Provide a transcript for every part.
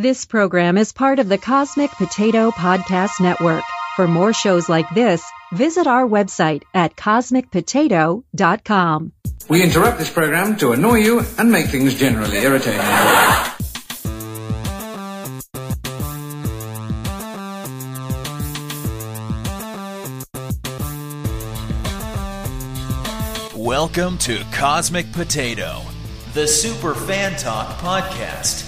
This program is part of the Cosmic Potato Podcast Network. For more shows like this, visit our website at cosmicpotato.com. We interrupt this program to annoy you and make things generally irritating. Welcome to Cosmic Potato, the Super Fan Talk podcast.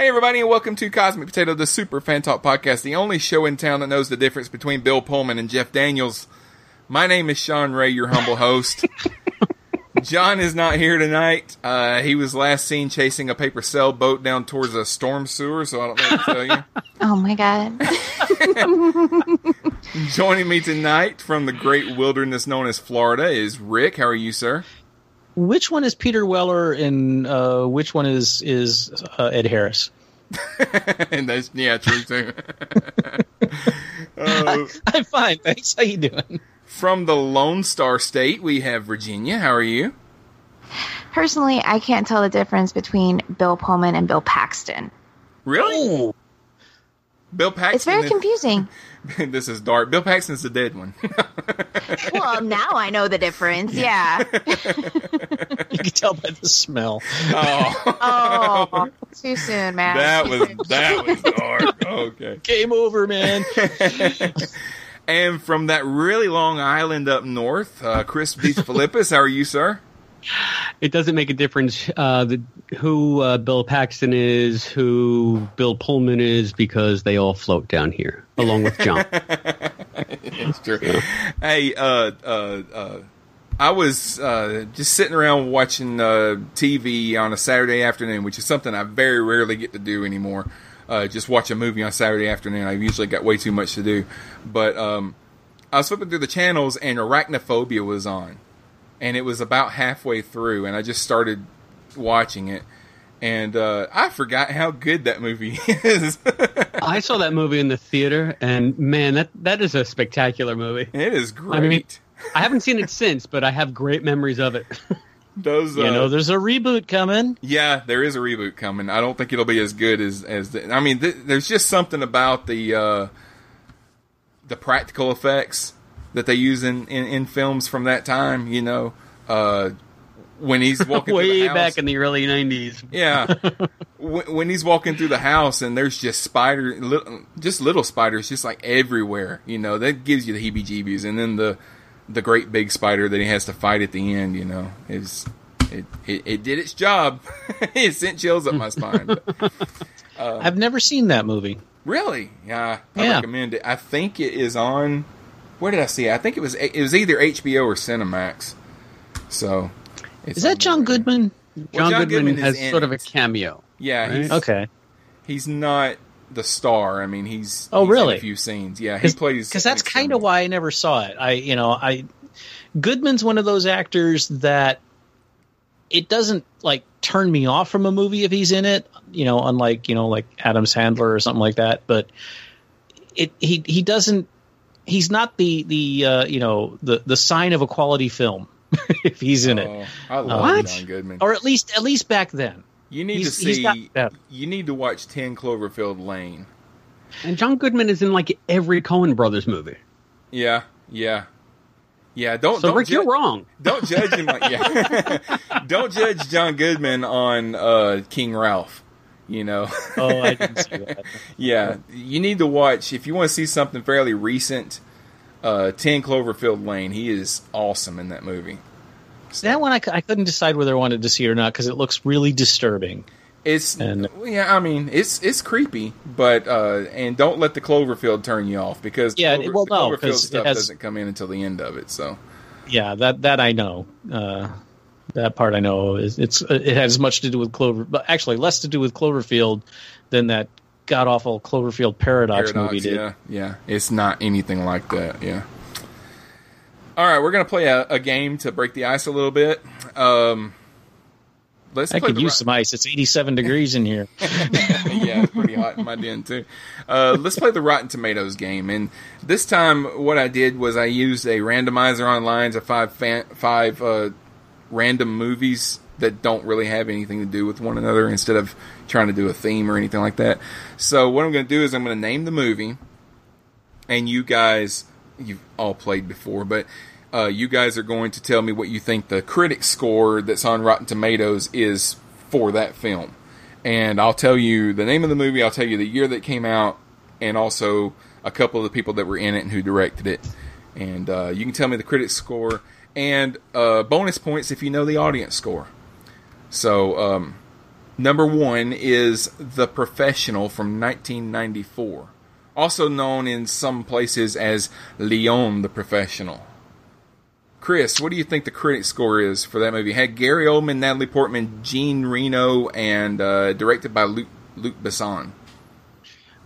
Hey everybody, and welcome to Cosmic Potato, the Super Fan Talk podcast, the only show in town that knows the difference between Bill Pullman and Jeff Daniels. My name is Sean Ray, your humble host. John is not here tonight. Uh, he was last seen chasing a paper sailboat down towards a storm sewer, so I don't know what to tell you. Oh my god. Joining me tonight from the great wilderness known as Florida is Rick. How are you, sir? Which one is Peter Weller and uh, which one is is uh, Ed Harris? and that's yeah, true too. Uh, I'm fine, thanks. How you doing? from the Lone Star State, we have Virginia. How are you? Personally, I can't tell the difference between Bill Pullman and Bill Paxton. Really? Bill Paxton. It's very is- confusing. this is dark. Bill Paxton's the dead one. well, now I know the difference. Yeah. You can tell by the smell. oh, Oh, too soon, man. that was that was dark. Okay. Game over, man. And from that really long island up north, uh, Chris Beach Philippus. How are you, sir? It doesn't make a difference uh, the, who uh, Bill Paxton is, who Bill Pullman is, because they all float down here along with John. It's true. Hey, uh, uh, uh, I was uh, just sitting around watching TV on a Saturday afternoon, which is something I very rarely get to do anymore. Just watch a movie on Saturday afternoon. I've usually got way too much to do. But um, I was flipping through the channels, and Arachnophobia was on. And it was about halfway through, and I just started watching it. And uh, I forgot how good that movie is. I saw that movie in the theater, and man, that that is a spectacular movie. it is great. I mean, I haven't seen it since, but I have great memories of it. Those, uh, You know, there's a reboot coming. Yeah, there is a reboot coming. I don't think it'll be as good as as. The, I mean, th- there's just something about the uh, the practical effects that they use in, in, in films from that time. You know, uh, when he's walking through Way the house, back in the early '90s. yeah, when, when he's walking through the house and there's just spider, little, just little spiders, just like everywhere. You know, that gives you the heebie-jeebies. And then the the great big spider that he has to fight at the end. You know, is it, it, it did its job. it sent chills up my spine. But, I've never seen that movie. really, yeah, I Yeah. recommend it. I think it is on. Where did I see it? I think it was it was either HBO or Cinemax. So, it's Is that John there. Goodman? John, John Goodman, Goodman has in sort of a cameo. Yeah, he's, Okay. he's not the star. I mean, he's Oh, he's in really? a few scenes. Yeah, he plays because that's kind of why I never saw it. I, you know, I Goodman's one of those actors that it doesn't like turn me off from a movie if he's in it. You know, unlike you know like Adam Sandler or something like that. But it he he doesn't. He's not the the uh, you know the the sign of a quality film if he's in it, Oh, I love What? John Goodman. or at least at least back then. You need he's- to see. got that. You need to watch Ten Cloverfield Lane. And John Goodman is in like every Coen Brothers movie. Yeah, yeah, yeah. Don't So don't Rick, ju- you're wrong. Don't judge him. Like, yeah, don't judge John Goodman on uh, King Ralph. You know, Oh, I didn't see that. yeah. You need to watch if you want to see something fairly recent. Uh, Ten Cloverfield Lane. He is awesome in that movie. So, That one I, I couldn't decide whether I wanted to see it or not because it looks really disturbing. It's And- yeah, I mean it's it's creepy, but uh, and don't let the Cloverfield turn you off because Yeah, Clover, well, no, Cloverfield stuff has- doesn't come in until the end of it. So Yeah, that that I know. Uh, that part I know is it's it has as much to do with Clover, but actually less to do with Cloverfield than that god awful Cloverfield Paradox, Paradox, movie did. yeah, yeah, it's not anything like that. Yeah. All right, we're gonna play a, a game to break the ice a little bit. Um, let's I could use ri- some ice. It's 87 degrees in here. yeah, it's pretty hot in my den too. Uh, let's play the Rotten Tomatoes game, and this time what I did was I used a randomizer online to five fan, five uh, random movies that don't really have anything to do with one another, instead of trying to do a theme or anything like that. So what I'm going to do is I'm going to name the movie, and you guys, you've all played before, but. Uh, you guys are going to tell me what you think the critic score that's on Rotten Tomatoes is for that film and I'll tell you the name of the movie. I'll tell you the year that came out, and also a couple of the people that were in it and who directed it. And uh, you can tell me the critic score and uh, bonus points if you know the audience score. So um, number one is The Professional from 1994, also known in some places as Leon the Professional. Chris, what do you think the critic score is for that movie? It had Gary Oldman, Natalie Portman, Jean Reno, and uh, directed by Luc, Luc Besson.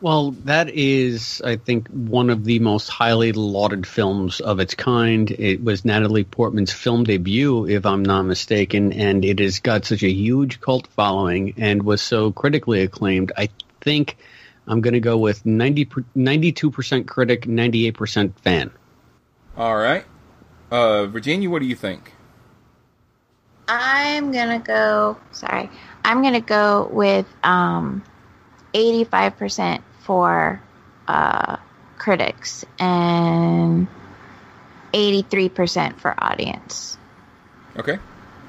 Well, that is, I think, one of the most highly lauded films of its kind. It was Natalie Portman's film debut, if I'm not mistaken, and it has got such a huge cult following and was so critically acclaimed. I think I'm going to go with 90, 92% critic, 98% fan. All right. Uh, Virginia, what do you think? I'm gonna go. Sorry, I'm gonna go with um, 85% for uh, critics and 83% for audience. Okay.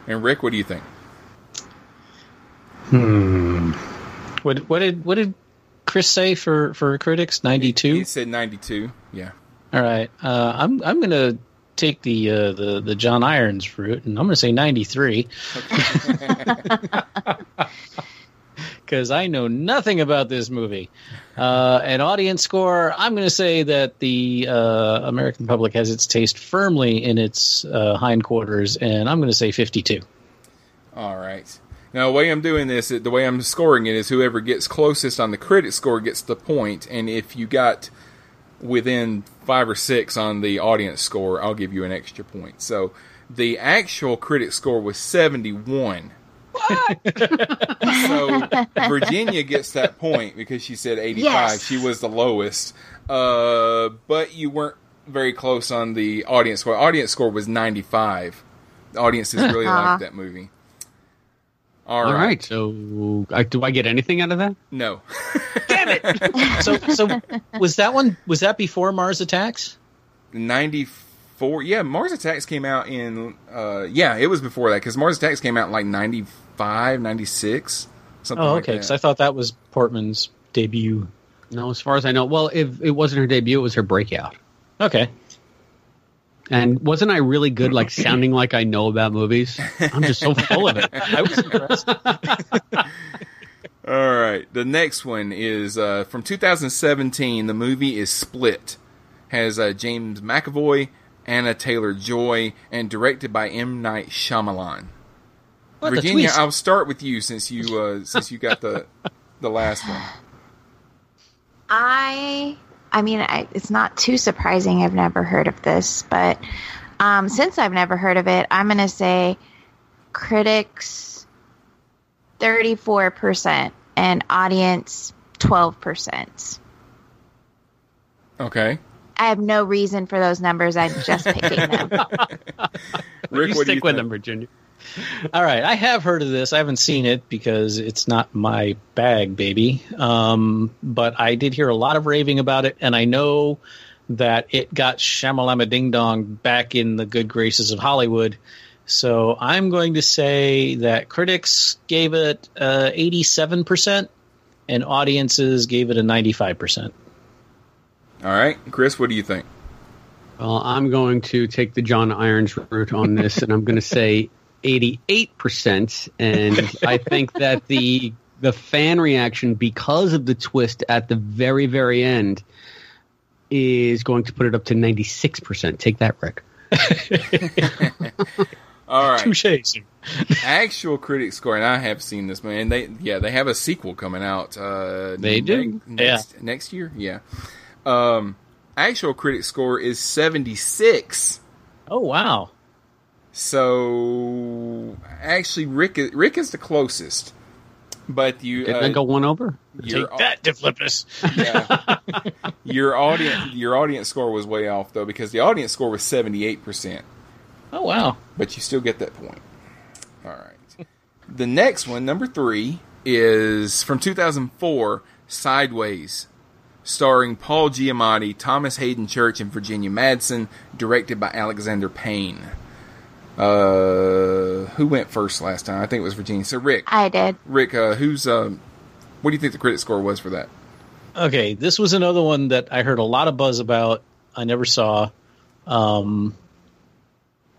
And Rick, what do you think? Hmm. What what did what did Chris say for for critics? 92. He 92. said 92. Yeah. All right. Uh, I'm I'm gonna take the uh, the the John Irons route, and I'm gonna say 93. Because I know nothing about this movie. Uh, an audience score, I'm going to say that the uh, American public has its taste firmly in its uh, hindquarters, and I'm going to say 52. All right. Now, the way I'm doing this, the way I'm scoring it is whoever gets closest on the critic score gets the point, and if you got within five or six on the audience score, I'll give you an extra point. So the actual critic score was 71. so Virginia gets that point because she said 85. Yes. She was the lowest. Uh, but you weren't very close on the audience score. Audience score was 95. The audiences really Aw. liked that movie. All All right. right. So, I, do I get anything out of that? No. Damn it! so so was that one was that before Mars Attacks? 94. Yeah, Mars Attacks came out in. Uh, yeah, it was before that because Mars Attacks came out in like 95, 96. Something Oh, like okay. that. Because I thought that was Portman's debut. No, as far as I know. Well, if it wasn't her debut, it was her breakout. Okay. And wasn't I really good, like sounding like I know about movies? I'm just so full of it. I was impressed. All right. The next one is uh, from 2017. The movie is Split. Has uh, James McAvoy, Anna Taylor Joy, and directed by M. Night Shyamalan. What Virginia, tweets? I'll start with you since you uh, since you got the the last one. I, I mean, I, it's not too surprising. I've never heard of this, but um, since I've never heard of it, I'm going to say critics 34% and audience 12%. Okay. I have no reason for those numbers. I'm just picking them. Rick, you what do stick you with think? them, Virginia. All right, I have heard of this. I haven't seen it because it's not my bag, baby. Um, but I did hear a lot of raving about it, and I know that it got Shamalama Ding Dong back in the good graces of Hollywood. So I'm going to say that critics gave it uh, 87%, and audiences gave it a 95%. All right, Chris, what do you think? Well, I'm going to take the John Irons route on this, and I'm going to say 88%. And I think that the the fan reaction, because of the twist at the very, very end, is going to put it up to 96%. Take that, Rick. All right. Touche, actual critic score, and I have seen this man. They yeah, they have a sequel coming out. Uh, They do. ne- next, next year. Yeah. Um, actual critic score is seventy six. Oh wow. So actually, Rick is, Rick is the closest, but you Didn't uh, go one over? your, Take that, Diflippus. yeah. your audience your audience score was way off though because the audience score was seventy eight percent, Oh wow. but you still get that point. All right. the next one, number three, is from two thousand four, Sideways, starring Paul Giamatti, Thomas Haden Church, and Virginia Madsen, directed by Alexander Payne. Uh, who went first last time? I think it was Virginia. So Rick, I did. Rick, uh, who's uh, what do you think the credit score was for that? Okay, this was another one that I heard a lot of buzz about. I never saw. Um,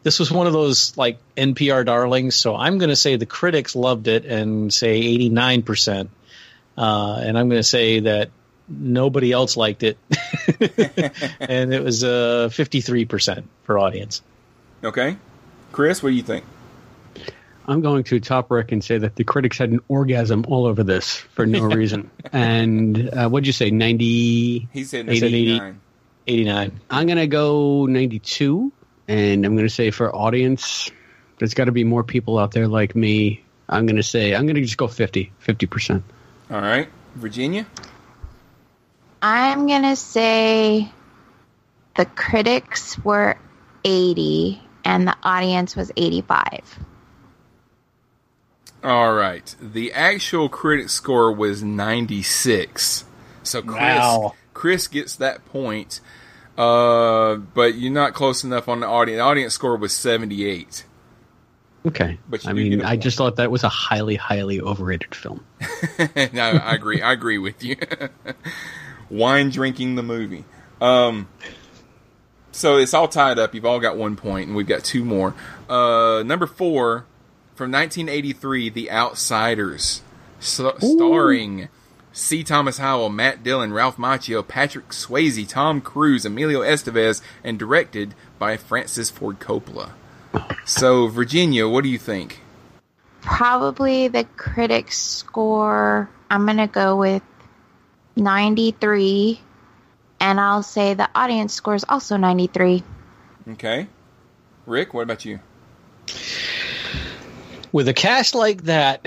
this was one of those like NPR darlings, so I'm going to say the critics loved it and say 89%. Uh, and I'm going to say that nobody else liked it. and it was uh, 53% for audience. Okay, Chris, what do you think? I'm going to top Rick and say that the critics had an orgasm all over this for no reason. And uh, what'd you say? 90. He said I said 80. 89. 89. I'm going to go 92. And I'm going to say for audience, there's got to be more people out there like me. I'm going to say, I'm going to just go 50, 50%. All right, Virginia. I'm gonna say the critics were 80 and the audience was 85. All right, the actual critic score was 96. So Chris, Wow. Chris gets that point. Uh, but you're not close enough on the audience. The audience score was 78. Okay. But I mean, I just thought that was a highly, highly overrated film. no, I agree. I agree with you. Wine drinking the movie. Um, so it's all tied up. You've all got one point, and we've got two more. Uh, number four from 1983, The Outsiders, so, starring C. Thomas Howell, Matt Dillon, Ralph Macchio, Patrick Swayze, Tom Cruise, Emilio Estevez, and directed by Francis Ford Coppola. So, Virginia, what do you think? Probably the critics score, I'm gonna go with 93 and I'll say the audience score is also 93. Okay. Rick, what about you? With a cast like that,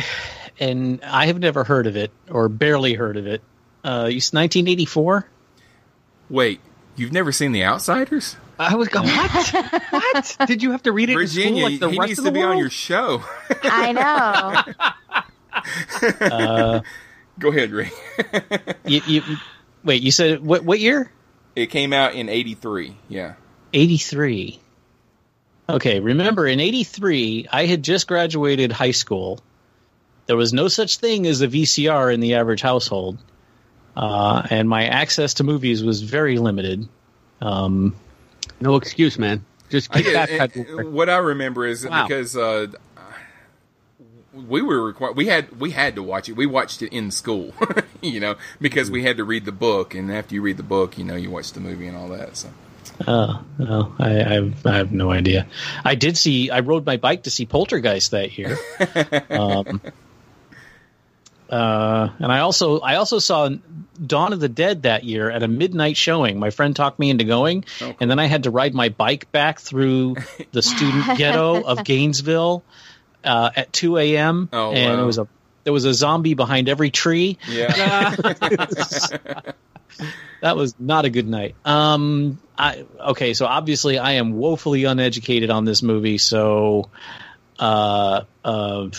and I have never heard of it or barely heard of it. Uh, it's 1984. Wait, you've never seen The Outsiders? I was going, what? what? Did you have to read it Virginia, in school like the he rest needs of to the be on your show. I know. Uh, Go ahead, Rick. you, you, wait, you said what? What year? it came out in 83. Yeah. 83. Okay, remember in 83, I had just graduated high school. There was no such thing as a VCR in the average household. Uh, and my access to movies was very limited. Um, No excuse, man. Just I keep get- that. it- it- what I remember is Wow. because uh, we were required, we had we had to watch it. We watched it in school, you know, because we had to read the book, and after you read the book, you know, you watch the movie and all that. So oh, no, I, I, have, I have no idea. I did see, I rode my bike to see Poltergeist that year. um, uh, and I also, I also saw Dawn of the Dead that year at a midnight showing. My friend talked me into going, and then I had to ride my bike back through the student ghetto of Gainesville uh, at 2 a.m. Oh, and wow. it was a there was a zombie behind every tree. yeah, That was not a good night. Um, I okay, so obviously I am woefully uneducated on this movie, so uh, uh,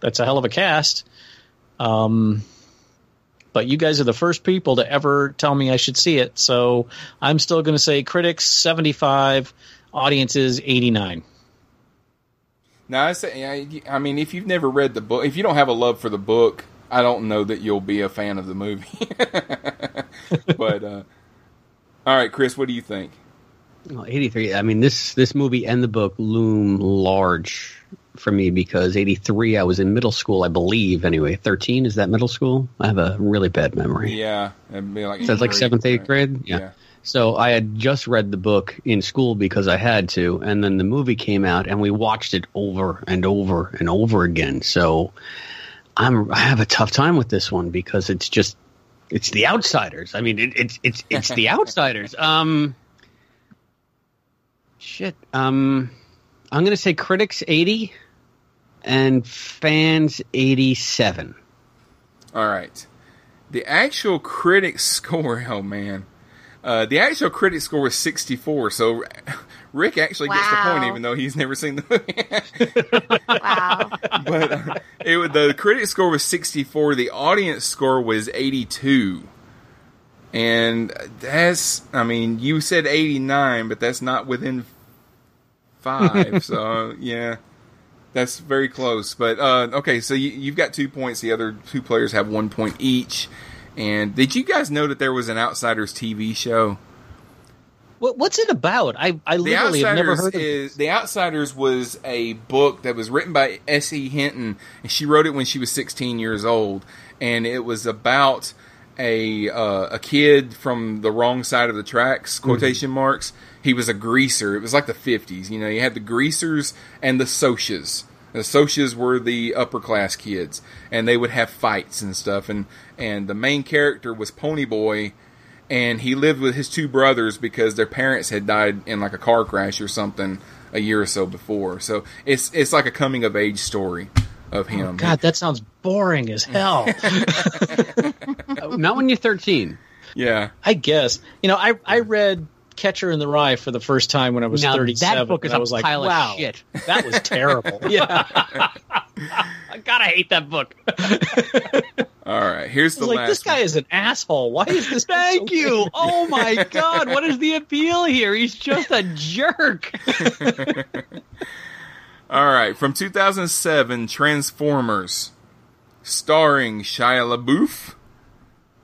that's a hell of a cast. Um, but you guys are the first people to ever tell me I should see it, so I'm still going to say critics 75, audiences 89. Now I say, I- mean, if you've never read the book, if you don't have a love for the book, I don't know that you'll be a fan of the movie. but uh, all right, Chris, what do you think? Well, 83. I mean, this this movie and the book loom large for me because 83, I was in middle school, I believe. Anyway, 13 is that middle school? I have a really bad memory. Yeah, it'd be like So it's like seventh, eighth right? grade. Yeah. Yeah. So I had just read the book in school because I had to, and then the movie came out, and we watched it over and over and over again. So I'm I have a tough time with this one because it's just it's the outsiders. I mean, it, it's it's it's the outsiders. Um, Shit. Um, I'm going to say critics 80 and fans 87. All right. The actual critic score, oh man. Uh, the actual critic score was 64, so Rick actually gets the point, even though he's never seen the movie. Wow. but uh, it the critic score was 64. The audience score was 82. And that's, I mean, you said 89, but that's not within five. so, yeah, that's very close. But, uh, okay, so you, you've got two points. The other two players have one point each. And did you guys know that there was an Outsiders TV show? What, what's it about? I, I literally have never heard of it. The Outsiders was a book that was written by S.E. Hinton, and she wrote it when she was 16 years old, and it was about a uh, a kid from the wrong side of the tracks quotation marks. He was a greaser. It was like the 50s. You know, you had the greasers and the Socs. The Socs were the upper class kids, and they would have fights and stuff. And and the main character was Ponyboy and he lived with his two brothers because their parents had died in like a car crash or something a year or so before. So it's it's like a coming of age story of him. Oh, God, that sounds boring as hell. Not when you're 13. yeah. I guess. You know, I I read Catcher in the Rye for the first time when I was Now, that 37. book is and I a was like, pile of wow, shit." that was terrible. yeah. I gotta hate that book. All right. Here's the like, last. this guy is an asshole. Why is this? Thank so you. good? Oh my god, what is the appeal here? He's just a jerk. All right. From 2007, Transformers, starring Shia LaBeouf,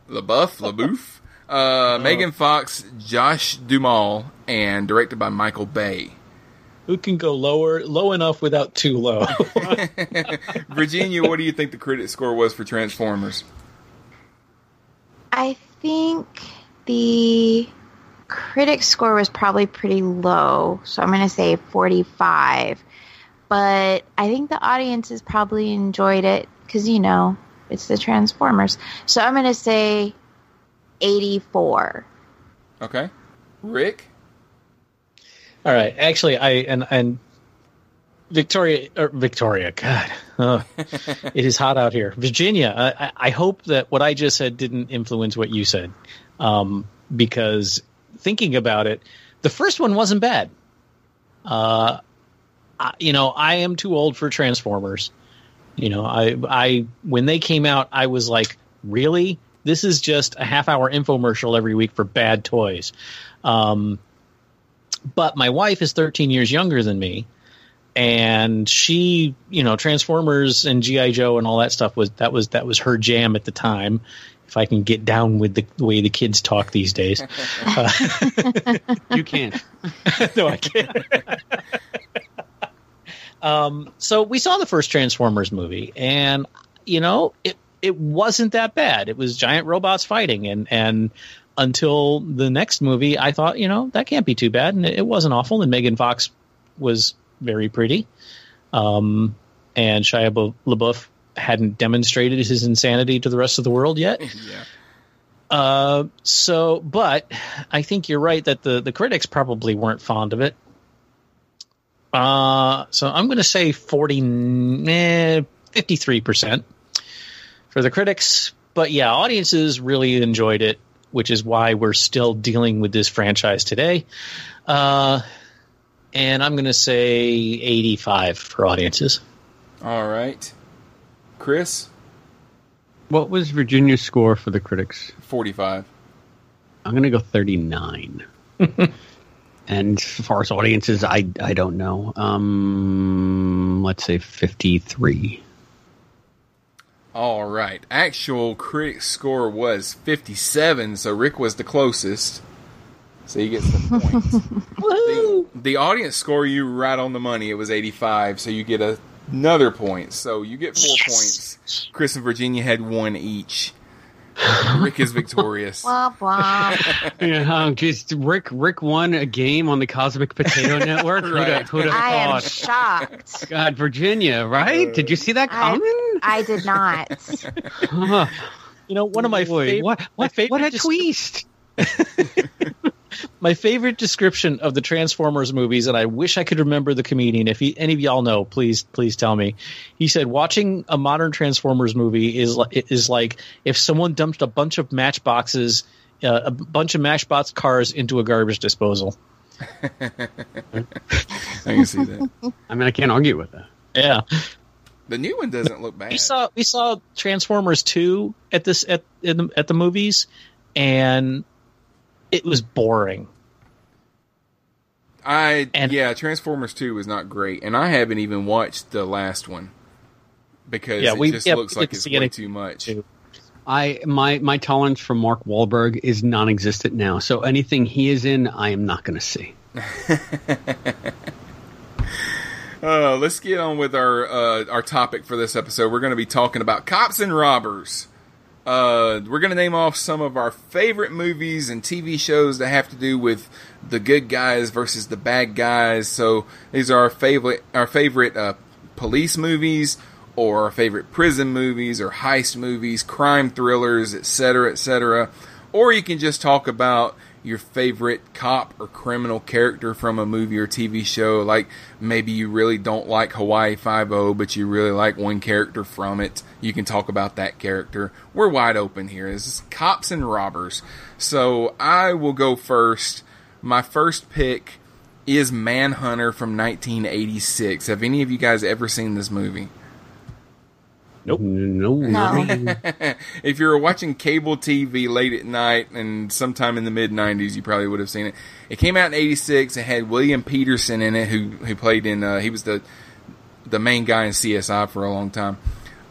LaBeouf, LaBeouf, uh, Megan Fox, Josh Duhamel, and directed by Michael Bay. Who can go lower, low enough without too low? Virginia, what do you think the critic score was for Transformers? I think the critic score was probably pretty low, so I'm going to say 45. But I think the audiences probably enjoyed it because, you know, it's the Transformers. So I'm going to say 84. Okay. Rick? All right. Actually, I and and Victoria or Victoria, God, Ugh. it is hot out here. Virginia, I, I- I hope that what I just said didn't influence what you said, um, because thinking about it, the first one wasn't bad. Uh, I, you know, I am too old for Transformers. You know, I I when they came out, I was like, really? This is just a half hour infomercial every week for bad toys. Um, but my wife is 13 years younger than me and she you know transformers and gi joe and all that stuff was that was that was her jam at the time if i can get down with the, the way the kids talk these days Uh, You can't. no i can't um, so we saw the first transformers movie and you know it it wasn't that bad it was giant robots fighting and and until the next movie i thought you know that can't be too bad and it, wasn't awful and megan fox was very pretty um, and shia labeouf hadn't demonstrated his insanity to the rest of the world yet Yeah. uh, so, but I think you're right that the, the critics probably weren't fond of it. Uh, so I'm going to say 40, eh, 53% for the critics. But yeah, audiences really enjoyed it, which is why we're still dealing with this franchise today. Uh, and I'm going to say 85 for audiences. All right. Chris? What was Virginia's score for the critics? 45. I'm going to go 39. and as far as audiences, I I don't know. Um, let's say 53. All right. Actual critic score was 57, so Rick was the closest. So he gets the points. the, the audience score you right on the money. It was 85, so you get a, another point. So you get four points. Chris and Virginia had one each. Rick is victorious. Womp womp. yeah, um, just Rick Rick won a game on the Cosmic Potato Network. Who'd who'd have I am shocked. God, Virginia, right? Did you see that I, coming? I did not. Huh. You know, one of my Boy, favorite, what my favorite what a dis- twist! My favorite description of the Transformers movies, and I wish I could remember the comedian. If he, any of y'all know, please please tell me. He said watching a modern Transformers movie is li- is like if someone dumped a bunch of matchboxes, uh, a bunch of Matchbox cars into a garbage disposal. I can see that. I mean, I can't argue with that. Yeah, The new one doesn't look bad. we saw we saw Transformers two at this at in the, at the movies, and it was boring. I And- yeah, Transformers Two was not great, and I haven't even watched the last one because Yeah, it we- just yeah, looks like it's see way too much. too. I my my tolerance for Mark Wahlberg is non-existent now. So anything he is in, I am not going to see. Uh, let's get on with our uh, our topic for this episode. We're going to be talking about cops and robbers. Uh, we're going to name off some of our favorite movies and TV shows that have to do with the good guys versus the bad guys. So these are our favorite our favorite uh, police movies, or our favorite prison movies, or heist movies, crime thrillers, etc., etc. Or you can just talk about your favorite cop or criminal character from a movie or TV show. Like maybe you really don't like Hawaii Five O, but you really like one character from it. You can talk about that character. We're wide open here. This is cops and robbers. So I will go first. My first pick is Manhunter from 1986. Have any of you guys ever seen this movie? No, no, No. if you were watching cable TV late at night and sometime in the mid '90s, you probably would have seen it. It came out in '86. It had William Petersen in it, who who played in. Uh, he was the the main guy in CSI for a long time,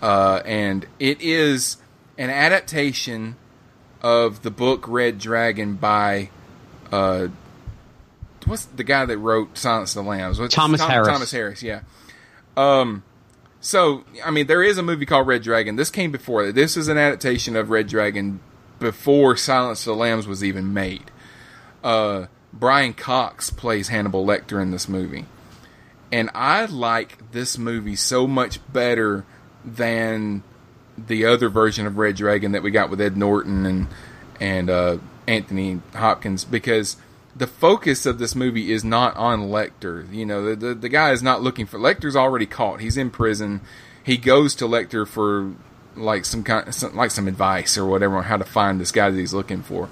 uh, and it is an adaptation of the book Red Dragon by. Uh, What's the guy that wrote Silence of the Lambs? What's- Thomas Harris. Thomas Harris, yeah. Um, so, I mean, there is a movie called Red Dragon. This came before that. This is an adaptation of Red Dragon before Silence of the Lambs was even made. Uh, Brian Cox plays Hannibal Lecter in this movie. And I like this movie so much better than the other version of Red Dragon that we got with Ed Norton and and uh, Anthony Hopkins because the focus of this movie is not on Lecter. You know, the, the the guy is not looking for Lecter's already caught. He's in prison. He goes to Lecter for like some kind, some, like some advice or whatever on how to find this guy that he's looking for.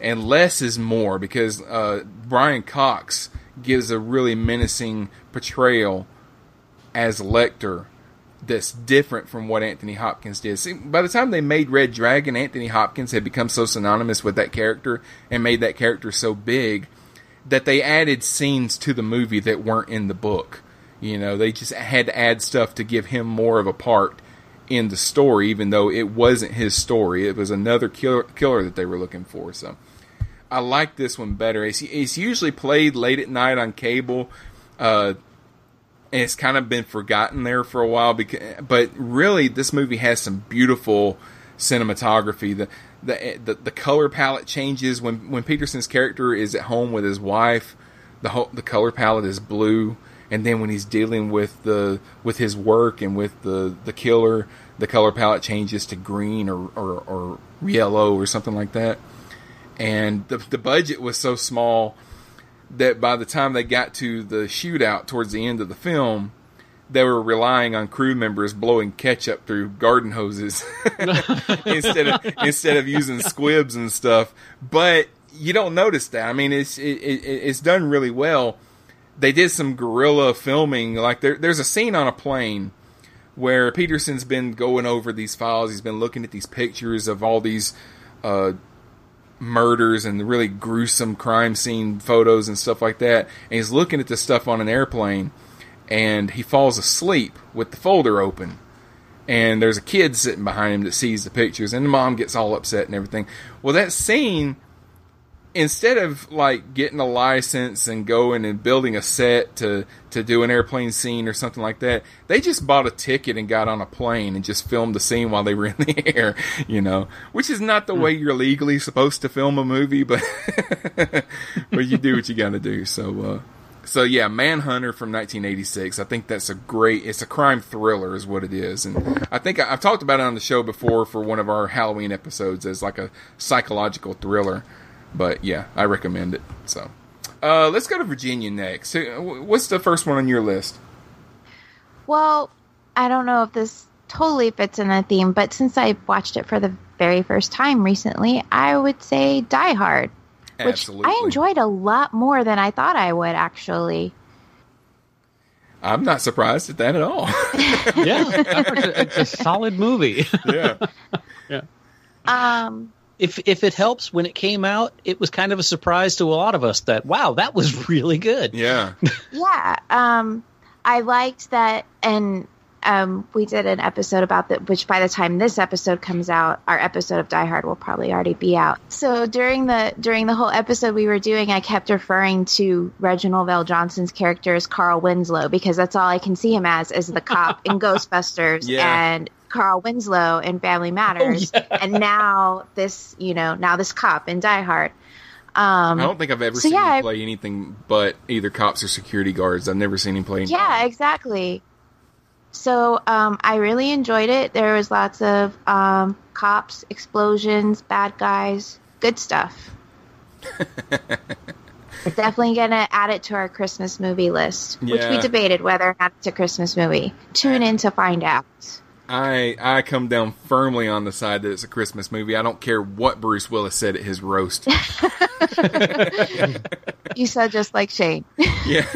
And less is more because uh, Brian Cox gives a really menacing portrayal as Lecter that's different from what Anthony Hopkins did. See, by the time they made Red Dragon, Anthony Hopkins had become so synonymous with that character and made that character so big that they added scenes to the movie that weren't in the book. You know, they just had to add stuff to give him more of a part in the story, even though it wasn't his story. It was another killer, killer that they were looking for. So I like this one better. It's, it's usually played late at night on cable. Uh, it's kind of been forgotten there for a while because but really this movie has some beautiful cinematography. The the the, the color palette changes. When when Petersen's character is at home with his wife the whole, the color palette is blue. And then when he's dealing with the with his work and with the the killer the color palette changes to green or or, or yellow or something like that. And the the budget was so small that by the time they got to the shootout towards the end of the film, they were relying on crew members blowing ketchup through garden hoses instead of instead of using squibs and stuff. But you don't notice that. I mean, it's it, it, it's done really well. They did some guerrilla filming. Like there, there's a scene on a plane where Petersen's been going over these files. He's been looking at these pictures of all these. Uh, murders and really gruesome crime scene photos and stuff like that. And he's looking at this stuff on an airplane and he falls asleep with the folder open. And there's a kid sitting behind him that sees the pictures and the mom gets all upset and everything. Well, that scene, instead of like getting a license and going and building a set to, to do an airplane scene or something like that, they just bought a ticket and got on a plane and just filmed the scene while they were in the air, you know, which is not the way you're legally supposed to film a movie, but, but you do what you gotta do. So, uh, so yeah, Manhunter from 1986. I think that's a great. It's a crime thriller, is what it is, and I think I, I've talked about it on the show before for one of our Halloween episodes as like a psychological thriller. But yeah, I recommend it. So uh, let's go to Virginia next. What's the first one on your list? Well, I don't know if this totally fits in the theme, but since I watched it for the very first time recently, I would say Die Hard, which Absolutely. I enjoyed a lot more than I thought I would actually. I'm not surprised at that at all. yeah, it's a solid movie. Yeah, yeah. Um, If if it helps, when it came out, it was kind of a surprise to a lot of us that wow, that was really good. Yeah. yeah, um, I liked that, and um, we did an episode about that. Which by the time this episode comes out, our episode of Die Hard will probably already be out. So during the during the whole episode we were doing, I kept referring to Reginald VelJohnson's character as Carl Winslow because that's all I can see him as is the cop in Ghostbusters Yeah. and Carl Winslow in Family Matters, and now this, you know, now this cop in Die Hard. Um, I don't think I've ever so seen yeah, him play anything but either cops or security guards. I've never seen him play. anything. Yeah, exactly. So um, I really enjoyed it. There was lots of um, cops, explosions, bad guys, good stuff. Definitely gonna add it to our Christmas movie list, which we debated whether or not it's a Christmas movie. Tune in to find out. I I come down firmly on the side that it's a Christmas movie. I don't care what Bruce Willis said at his roast. You said just like Shane. yeah.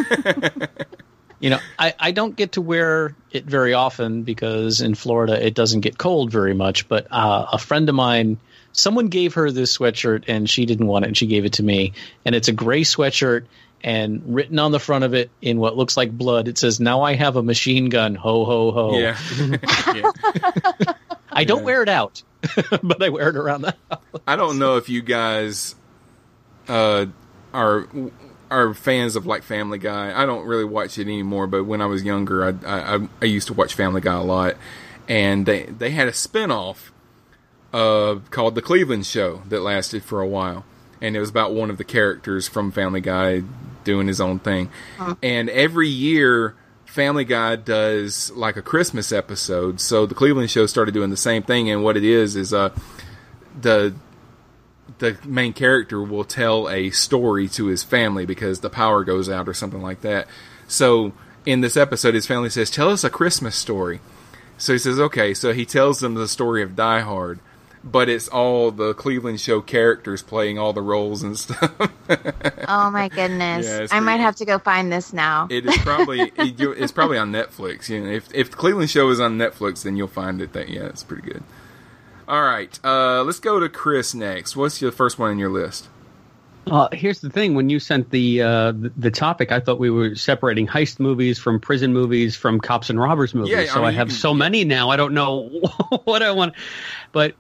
You know, I, I don't get to wear it very often because in Florida it doesn't get cold very much. But uh, a friend of mine, someone gave her this sweatshirt and she didn't want it and she gave it to me. And it's a gray sweatshirt and written on the front of it in what looks like blood, it says, Now I have a machine gun. Ho, ho, ho. Yeah. yeah. I don't wear it out, but I wear it around the house. I don't know if you guys uh, are are fans of like Family Guy. I don't really watch it anymore, but when I was younger, I I, I used to watch Family Guy a lot, and they they had a spinoff uh, called The Cleveland Show that lasted for a while, and it was about one of the characters from Family Guy doing his own thing, and every year. Family Guy does like a Christmas episode, so the Cleveland Show started doing the same thing. And what it is is, uh, the the main character will tell a story to his family because the power goes out or something like that. So in this episode, his family says, "Tell us a Christmas story." So he says, "Okay." So he tells them the story of Die Hard, but it's all the Cleveland Show characters playing all the roles and stuff. Oh my goodness! Yeah, it's I might have to go find this now. it is probably it's probably on Netflix. You know, if if the Cleveland Show is on Netflix, then you'll find it. That yeah, it's pretty good. All right, uh, let's go to Chris next. What's your first one on your list? Uh, here's the thing: when you sent the, uh, the the topic, I thought we were separating heist movies from prison movies from cops and robbers movies. Yeah, I so mean, I have can- so many now. I don't know what I want. But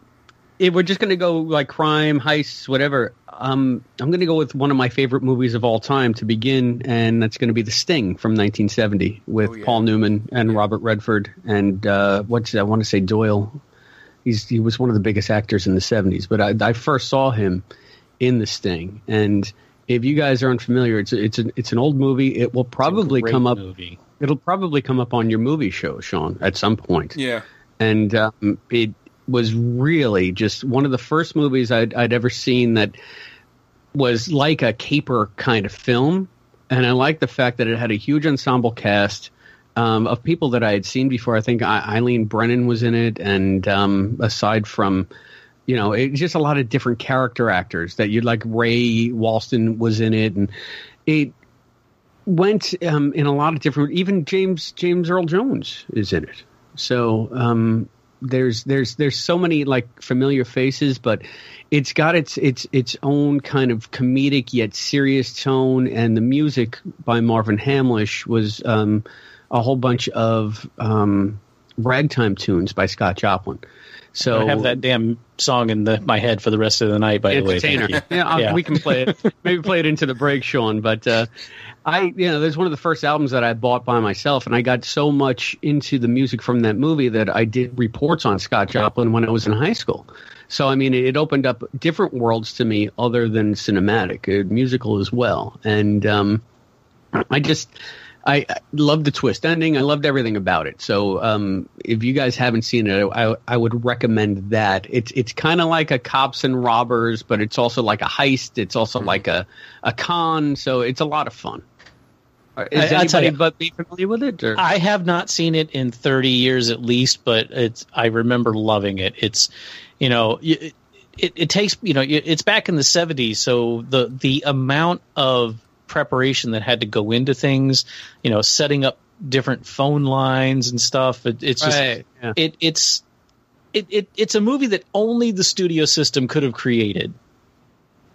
if we're just going to go like crime, heists, whatever, um, I'm going to go with one of my favorite movies of all time to begin, and that's going to be The Sting from 1970 with Oh, yeah. Paul Newman and Robert Redford and uh, what's I want to say Doyle. He's he was one of the biggest actors in the 70s, but I, I first saw him in The Sting, and if you guys are unfamiliar, it's it's an it's an old movie. It will probably come up. Movie. It'll probably come up on your movie show, Sean, at some point Yeah, and um, it was really just one of the first movies I'd, I'd ever seen that was like a caper kind of film, and I liked the fact that it had a huge ensemble cast um, of people that I had seen before. I think Eileen Brennan was in it, and um, aside from you know, it's just a lot of different character actors that you'd like. Ray Walston was in it, and it went um, in a lot of different. Even James James Earl Jones is in it. So um, there's there's there's so many like familiar faces, but it's got its its its own kind of comedic yet serious tone, and the music by Marvin Hamlisch was um, a whole bunch of um, ragtime tunes by Scott Joplin. So I have that damn song in the, my head for the rest of the night. By the way, entertainer. Thank you. yeah, Yeah. we can play it. Maybe play it into the break, Sean. But uh, I, you know, there's one of the first albums that I bought by myself, and I got so much into the music from that movie that I did reports on Scott Joplin when I was in high school. So I mean, it opened up different worlds to me other than cinematic, uh, musical as well, and um, I just. I, I love the twist ending. I loved everything about it. So um, if you guys haven't seen it, I, I would recommend that. It's it's kind of like a cops and robbers, but it's also like a heist. It's also like a a con. So it's a lot of fun. Is I- anybody you. but be familiar with it? Or? I have not seen it in 30 years at least, but it's I remember loving it. It's you know it, it, it takes you know it's back in the 70s, so the the amount of preparation that had to go into things, you know, setting up different phone lines and stuff. It, it's just Right, yeah. it it's it, it it's a movie that only the studio system could have created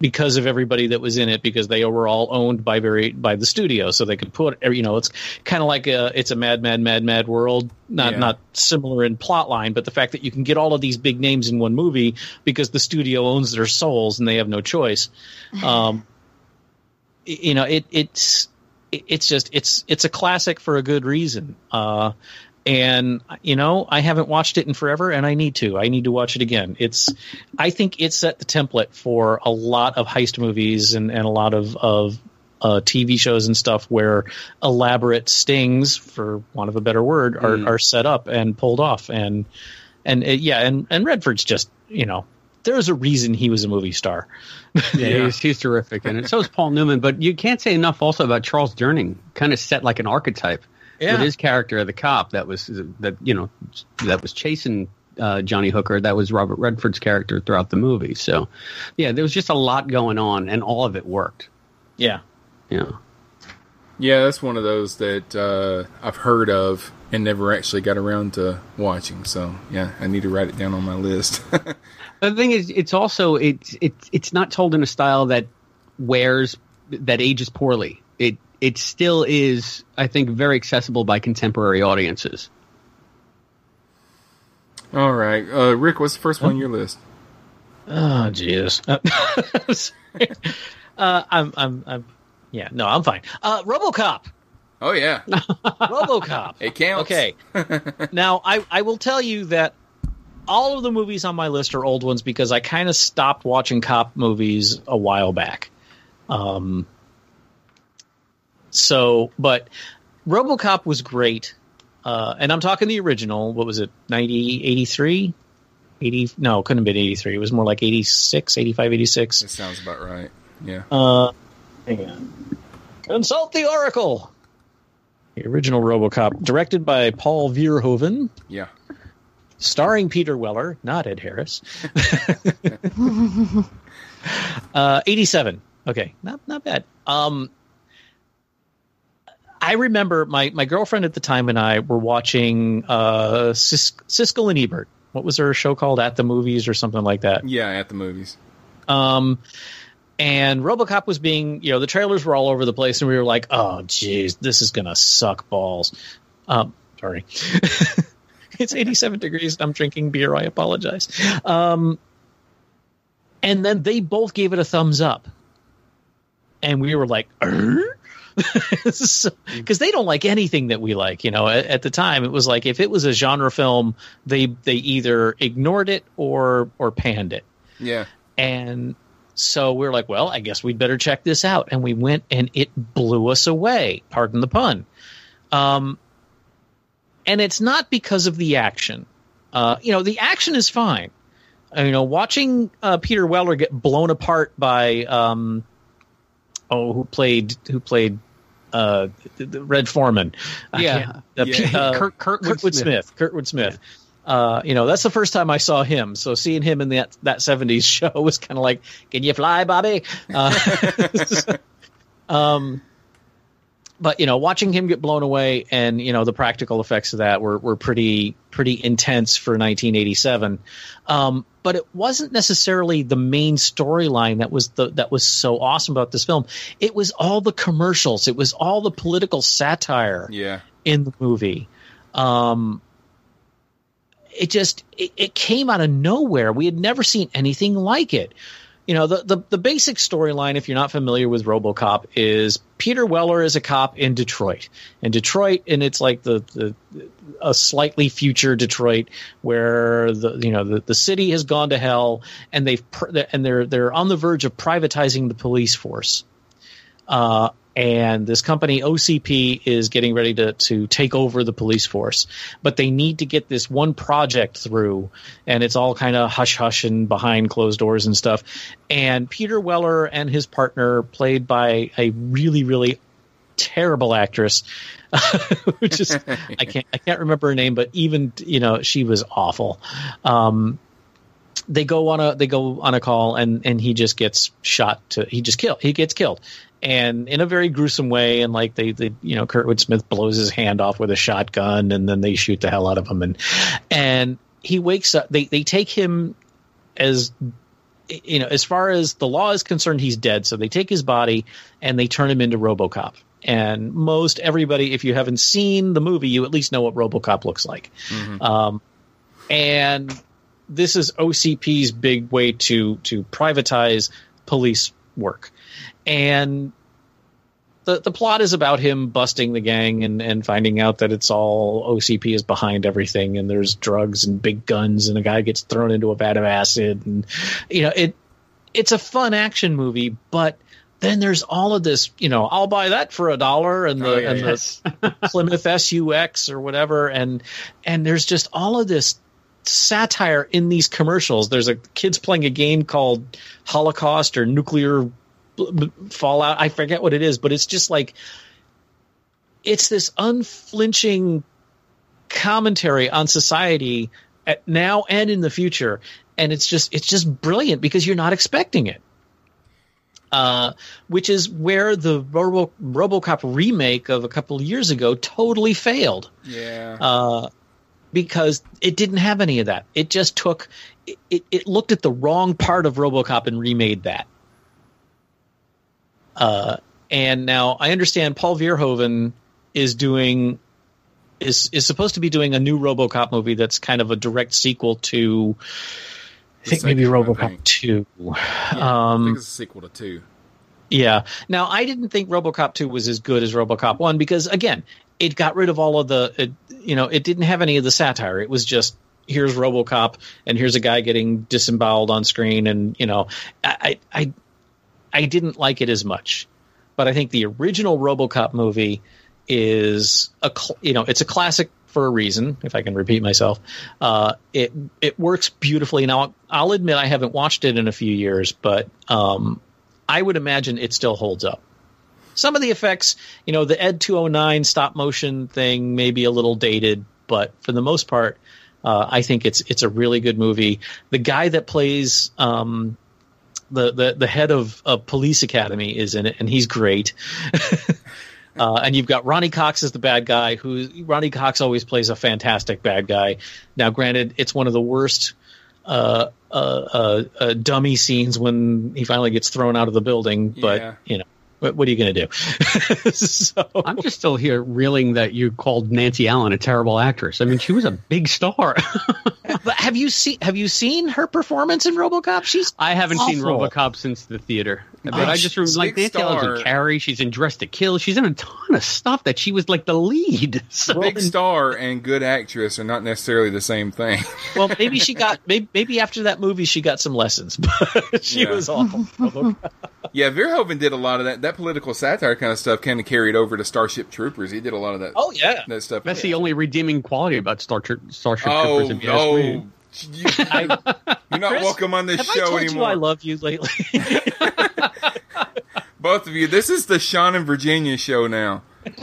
because of everybody that was in it because they were all owned by very by the studio so they could put you know it's kind of like a it's a mad mad mad mad world not Yeah. not similar in plot line but the fact that you can get all of these big names in one movie because the studio owns their souls and they have no choice um y- you know it it's it's just it's it's a classic for a good reason. Uh and you know i haven't watched it in forever and i need to. I need to watch it again. It's i think it set the template for a lot of heist movies and, and a lot of of uh, tv shows and stuff where elaborate stings for want of a better word are, Mm. are set up and pulled off. And and uh, yeah and and redford's just you know there's a reason he was a movie star Yeah, He's, he's terrific in it. So is Paul Newman. But you can't say enough also about Charles Durning. Kind of set like an archetype Yeah. with his character of the cop that was that you know that was chasing uh, Johnny Hooker. That was Robert Redford's character throughout the movie. So yeah, there was just a lot going on, and all of it worked. yeah Yeah. Yeah, that's one of those that uh, I've heard of and never actually got around to watching. So yeah, I need to write it down on my list. The thing is, it's also it's it's it's not told in a style that wears that ages poorly. It it still is, I think, very accessible by contemporary audiences. All right, uh, Rick, what's the first one on your list? Oh, jeez. uh, I'm, I'm, I'm, yeah, no, I'm fine. Uh, RoboCop. Oh yeah, RoboCop. it counts. Okay. now, I, I will tell you that all of the movies on my list are old ones because I kind of stopped watching cop movies a while back. Um. So, but RoboCop was great, uh, and I'm talking the original. What was it? 90, 83? 80? No, it couldn't have been 83. It was more like 86, 85, 86. That sounds about right. Yeah. Uh, hang on. Consult the Oracle. The original RoboCop, directed by Paul Verhoeven, Yeah. starring Peter Weller, not Ed Harris. uh, 87. Okay, not not bad. Um, I remember my, my girlfriend at the time and I were watching uh, Sis- Siskel and Ebert. What was their show called? At the Movies or something like that. Yeah, at the movies. Um, and RoboCop was being, you know, the trailers were all over the place, and we were like, "Oh, geez, this is gonna suck balls." Um, sorry, it's 87 degrees. and I'm drinking beer. I apologize. Um, and then they both gave it a thumbs up, and we were like, because they don't like anything that we like. You know, at, at the time, it was like if it was a genre film, they they either ignored it or or panned it. Yeah. And so we're like, well, I guess we'd better check this out. And we went and it blew us away. Pardon the pun. Um, and it's not because of the action. Uh, you know, the action is fine. Uh, you know, watching uh, Peter Weller get blown apart by um, oh, who played who played uh, the, the Red Foreman? Yeah. Yeah. P- uh, Kurt- Kurtwood Kurtwood Smith. Smith. Kurtwood Smith. Uh, you know, that's the first time I saw him. So seeing him in that that '70s show was kind of like, "Can you fly, Bobby?" Uh, um, but you know, watching him get blown away, and you know, the practical effects of that were were pretty pretty intense for 1987. Um, but it wasn't necessarily the main storyline that was the that was so awesome about this film. It was all the commercials. It was all the political satire Yeah. in the movie. Um, it just it, it came out of nowhere. We had never seen anything like it. You know, the the, the basic storyline, if you're not familiar with RoboCop, is Peter Weller is a cop in Detroit. In Detroit, and it's like the, the a slightly future Detroit where the you know the, the city has gone to hell and they've and they're they're on the verge of privatizing the police force. Uh, and this company OCP is getting ready to to take over the police force, but they need to get this one project through, and it's all kind of hush hush and behind closed doors and stuff. And Peter Weller and his partner, played by a really really terrible actress, which is I can't I can't remember her name, but even you know she was awful. Um, they go on a they go on a call and and he just gets shot to he just killed he gets killed and in a very gruesome way and like they, they you know kurtwood smith blows his hand off with a shotgun and then they shoot the hell out of him. And and he wakes up they they take him as you know as far as the law is concerned he's dead. So they take his body and they turn him into robocop. And most everybody if you haven't seen the movie you at least know what robocop looks like. Um, and this is OCP's big way to to privatize police work, and the the plot is about him busting the gang and and finding out that it's all OCP is behind everything, and there's drugs and big guns, and a guy gets thrown into a vat of acid, and you know it it's a fun action movie, but then there's all of this, you know, I'll buy that for a dollar and the Oh, yeah, and yes. the Plymouth SUX or whatever, and and there's just all of this satire in these commercials. There's a kids playing a game called Holocaust or Nuclear Fallout. I forget what it is, but it's just like it's this unflinching commentary on society at now and in the future, and it's just it's just brilliant because you're not expecting it. Uh, which is where the Robo, RoboCop remake of a couple of years ago totally failed Yeah. uh, because it didn't have any of that. It just took it, it, it looked at the wrong part of RoboCop and remade that. Uh, and now I understand Paul Verhoeven is doing is is supposed to be doing a new RoboCop movie that's kind of a direct sequel to I think maybe one, I RoboCop think. two. I Um, think it's a sequel to two. yeah. Now, I didn't think RoboCop 2 was as good as RoboCop 1 because again, it got rid of all of the it, you know, it didn't have any of the satire. It was just here's RoboCop and here's a guy getting disemboweled on screen and, you know, I I I, didn't like it as much. But I think the original RoboCop movie is a you know, it's a classic for a reason, if I can repeat myself. Uh, it it works beautifully. Now, I'll admit I haven't watched it in a few years, but um, I would imagine it still holds up. Some of the effects, you know, the Ed 209 stop motion thing may be a little dated, but for the most part, uh, I think it's it's a really good movie. The guy that plays um, the, the the head of, of Police Academy is in it, and he's great. Uh, and you've got Ronny Cox as the bad guy, who Ronny Cox always plays a fantastic bad guy. Now, granted, it's one of the worst uh, uh, uh, uh, dummy scenes when he finally gets thrown out of the building. But Yeah. you know, what, what are you going to do? so I'm just still here reeling that you called Nancy Allen a terrible actress. I mean, she was a big star. But have you seen have you seen her performance in RoboCop? She's I haven't seen. RoboCop since the theater, but Oh, I just remember like big Nancy Allen's in Carrie. She's in Dress to Kill. She's in a ton of stuff that she was like the lead. So Big star and good actress are not necessarily the same thing. Well, maybe she got maybe, maybe after that movie she got some lessons, but she Yeah. was awful. yeah, Verhoeven did a lot of that. That political satire kind of stuff kind of carried over to Starship Troopers. He did a lot of that. Oh yeah, that stuff. that's the only redeeming quality about Star Tr- Starship Oh, Troopers. If you ask oh, me. you, you're not Chris, welcome on this have I show told anymore. you I love you lately? Both of you. This is the Sean and Virginia show now.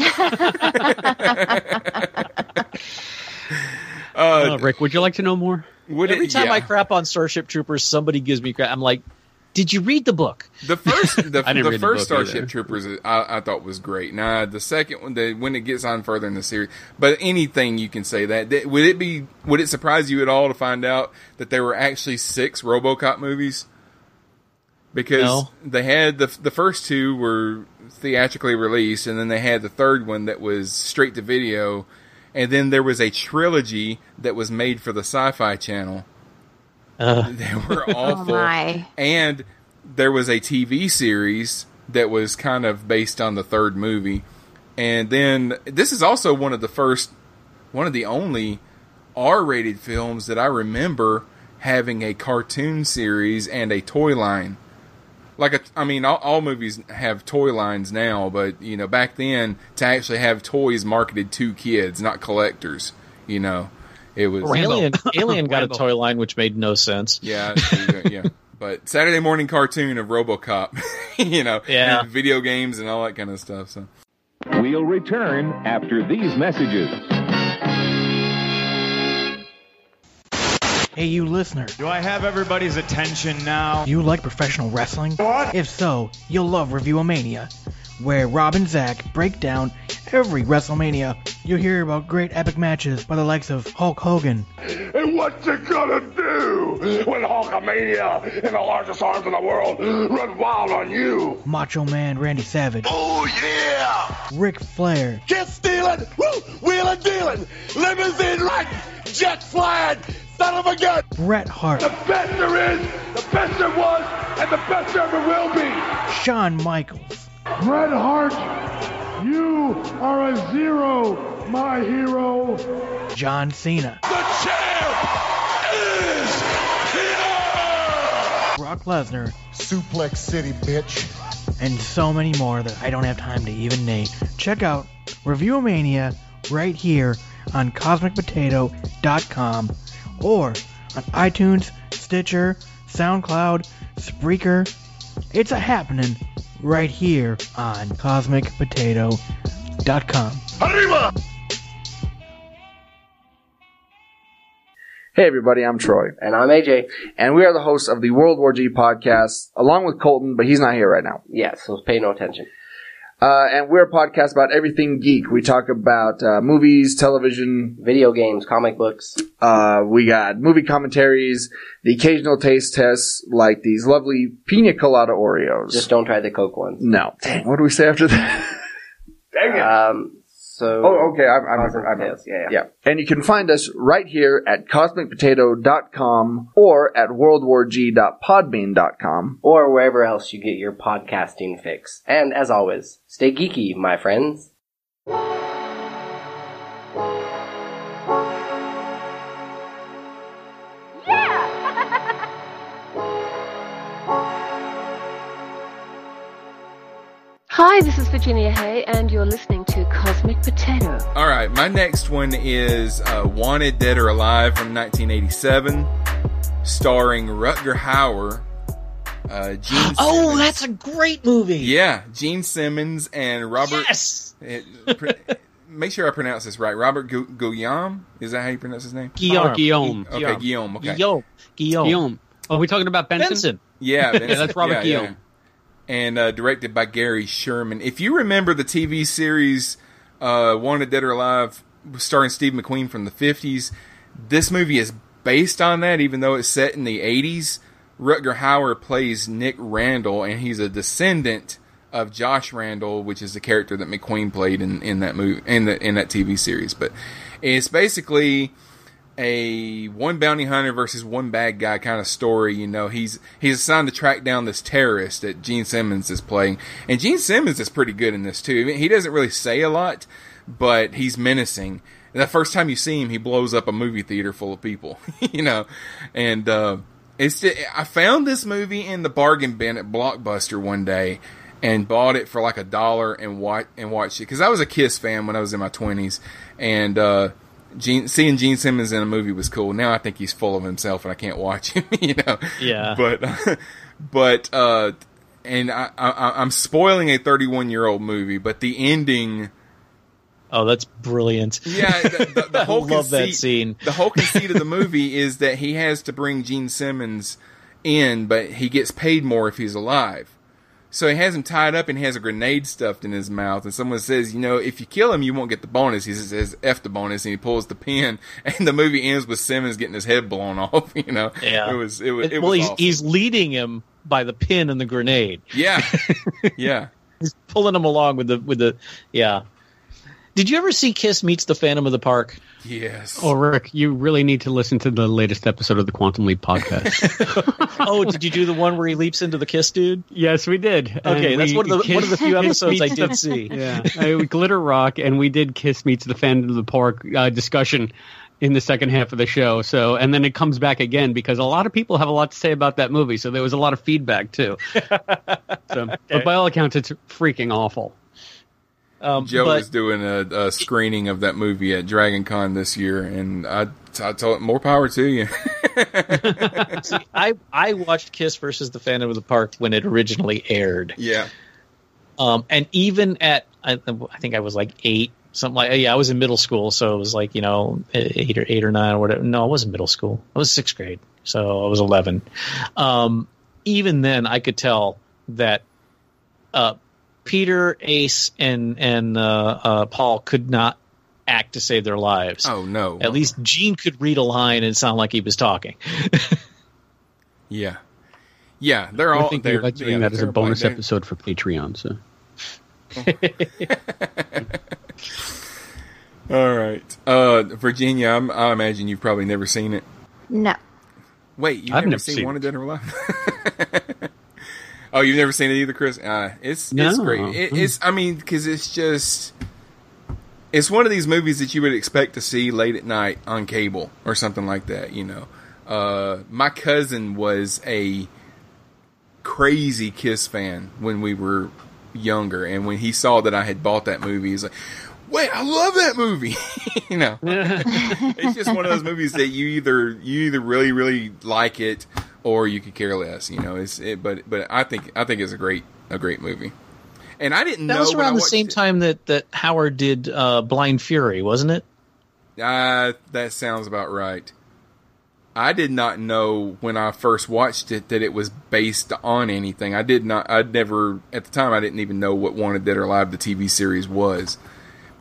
Uh, Rick, would you like to know more? Would Every it- time yeah. I crap on Starship Troopers, somebody gives me crap. I'm like, did you read the book? The first, the, I the read the first either. Starship Troopers, I, I thought was great. Now the second one, the, when it gets on further in the series, but anything you can say that, that would it be? Would it surprise you at all to find out that there were actually six RoboCop movies? Because No. they had the the first two were theatrically released, and then they had the third one that was straight to video, and then there was a trilogy that was made for the Sci-Fi Channel. Uh, They were Oh awful. my. And there was a TV series that was kind of based on the third movie. And then this is also one of the first, one of the only R rated films that I remember having a cartoon series and a toy line. like a, I mean, all, all movies have toy lines now, but you know, back then to actually have toys marketed to kids, not collectors, you know, it was Alien, Alien got a toy line which made no sense. Yeah, yeah. But Saturday morning cartoon of RoboCop, you know, Yeah. video games and all that kind of stuff. So We'll return after these messages. Hey, you listener. Do I have everybody's attention now? Do you like professional wrestling? What? If so, you'll love Reviewomania, where Rob and Zach break down every WrestleMania. You'll hear about great epic matches by the likes of Hulk Hogan, And what you gonna do when Hulkamania and the largest arms in the world run wild on you? Macho Man Randy Savage, Oh yeah! Ric Flair, Get stealing, woo, wheeling, dealing, limousine riding, jet flying, son of a gun. Bret Hart, The best there is, the best there was, and the best there ever will be. Shawn Michaels, Bret Hart, you are a zero, my hero. John Cena, The champ is here! Brock Lesnar, Suplex City, bitch. and so many more that I don't have time to even name. Check out Reviewomania right here on CosmicPotato.com or on iTunes, Stitcher, SoundCloud, Spreaker. It's a happening right here on CosmicPotato.com. Arriba! Hey everybody, I'm Troy. And I'm AJ. And we are the hosts of the World War G podcast, along with Colton, but he's not here right now. Yeah, so pay no attention. Uh, and we're a podcast about everything geek. We talk about uh, movies, television, Video games, comic books. uh, we got movie commentaries, the occasional taste tests, like these lovely pina colada Oreos. Just don't try the Coke ones. no. Dang, what do we say after that? Dang it. Um, so. oh, okay. I'm, I remember. Cosmic I remember. Tales, yeah, yeah. Yeah. And you can find us right here at cosmicpotato.com or at worldwarg.podbean.com. Or wherever else you get your podcasting fix. And as always, stay geeky, my friends. Virginia Hay, and you're listening to Cosmic Potato. All right, my next one is uh, Wanted Dead or Alive from 1987, starring Rutger Hauer, uh, Gene. Oh, Simmons. that's a great movie. yeah, Gene Simmons and Robert. Yes. it- pr- make sure I pronounce this right. Robert Gu- Guillaume. Is that how you pronounce his name? Guillaume. Guillaume. Okay, Guillaume. Okay. Guillaume. Guillaume. Guillaume. Are we talking about Benson? Benson. Yeah, Yeah, that's Robert Guillaume. And uh, directed by Gary Sherman. If you remember the TV series uh, Wanted Dead or Alive, starring Steve McQueen from the 50s, this movie is based on that, even though it's set in the 80s. Rutger Hauer plays Nick Randall, and he's a descendant of Josh Randall, which is the character that McQueen played in, in that movie in the in that TV series. But it's basically a one bounty hunter versus one bad guy kind of story. You know, he's he's assigned to track down this terrorist that Gene Simmons is playing, and Gene Simmons is pretty good in this too. I mean, he doesn't really say a lot, but he's menacing. And the first time you see him, he blows up a movie theater full of people. you know, and uh, it's I found this movie in the bargain bin at Blockbuster one day. And bought it for like a dollar and watch and watched it because I was a Kiss fan when I was in my twenties, and uh, Gene, seeing Gene Simmons in a movie was cool. Now I think he's full of himself and I can't watch him, you know. Yeah. But, but, uh, and I, I, I'm spoiling a 31 year old movie, but the ending. Oh, that's brilliant. Yeah, the, the, the I whole love that scene. The whole conceit of the movie is that he has to bring Gene Simmons in, but he gets paid more if he's alive. So he has him tied up and he has a grenade stuffed in his mouth. And someone says, you know, if you kill him, you won't get the bonus. He says, F the bonus. And he pulls the pin. And the movie ends with Simmons getting his head blown off, you know? Yeah. It was, it was, it well, was he's, he's leading him by the pin and the grenade. Yeah. yeah. He's pulling him along with the with the yeah. Did you ever see Kiss meets the Phantom of the Park? Yes. Oh, Rick, you really need to listen to the latest episode of the Quantum Leap podcast. oh, did you do the one where he leaps into the Kiss dude? yes, we did. Okay, And that's we- one of the one of the few episodes I did the- see. Yeah, uh, Glitter Rock, and we did Kiss meets the Phantom of the Park uh, discussion. in the second half of the show. So, and then it comes back again because a lot of people have a lot to say about that movie. So there was a lot of feedback too. so, but by all accounts, it's freaking awful. Um, Joe but- was doing a, a screening of that movie at Dragon Con this year, and I, I told more power to you. See, I I watched Kiss versus the Phantom of the Park when it originally aired. yeah, Um, and even at I, I think I was like eight, something like yeah, I was in middle school, so it was like you know eight or eight or nine or whatever. No, I wasn't middle school. I was sixth grade, so I was eleven. Um, even then, I could tell that uh, Peter, Ace, and and uh, uh, Paul could not act to save their lives. Oh no! At least Gene could read a line and sound like he was talking. yeah, yeah. They're We're all thinking they're, about doing yeah, that as a bonus they're- episode for Patreon. So All right, uh, Virginia. I'm, I imagine you've probably never seen it. No. Wait, you've I've never, never seen, seen Wanted Dead or Alive? oh, you've never seen it either, Chris? Uh, it's it's great. It, it's I mean because it's just it's one of these movies that you would expect to see late at night on cable or something like that. You know, uh, my cousin was a crazy Kiss fan when we were younger, and when he saw that I had bought that movie, he's like. Wait, I love that movie. you know, it's just one of those movies that you either you either really really like it or you could care less. You know, it's it, but but I think I think it's a great a great movie. And I didn't That know was around the same it- time that that Hauer did uh, Blind Fury, wasn't it? Uh, that sounds about right. I did not know when I first watched it that it was based on anything. I did not. I'd never at the time. I didn't even know what Wanted Dead or Alive the TV series was.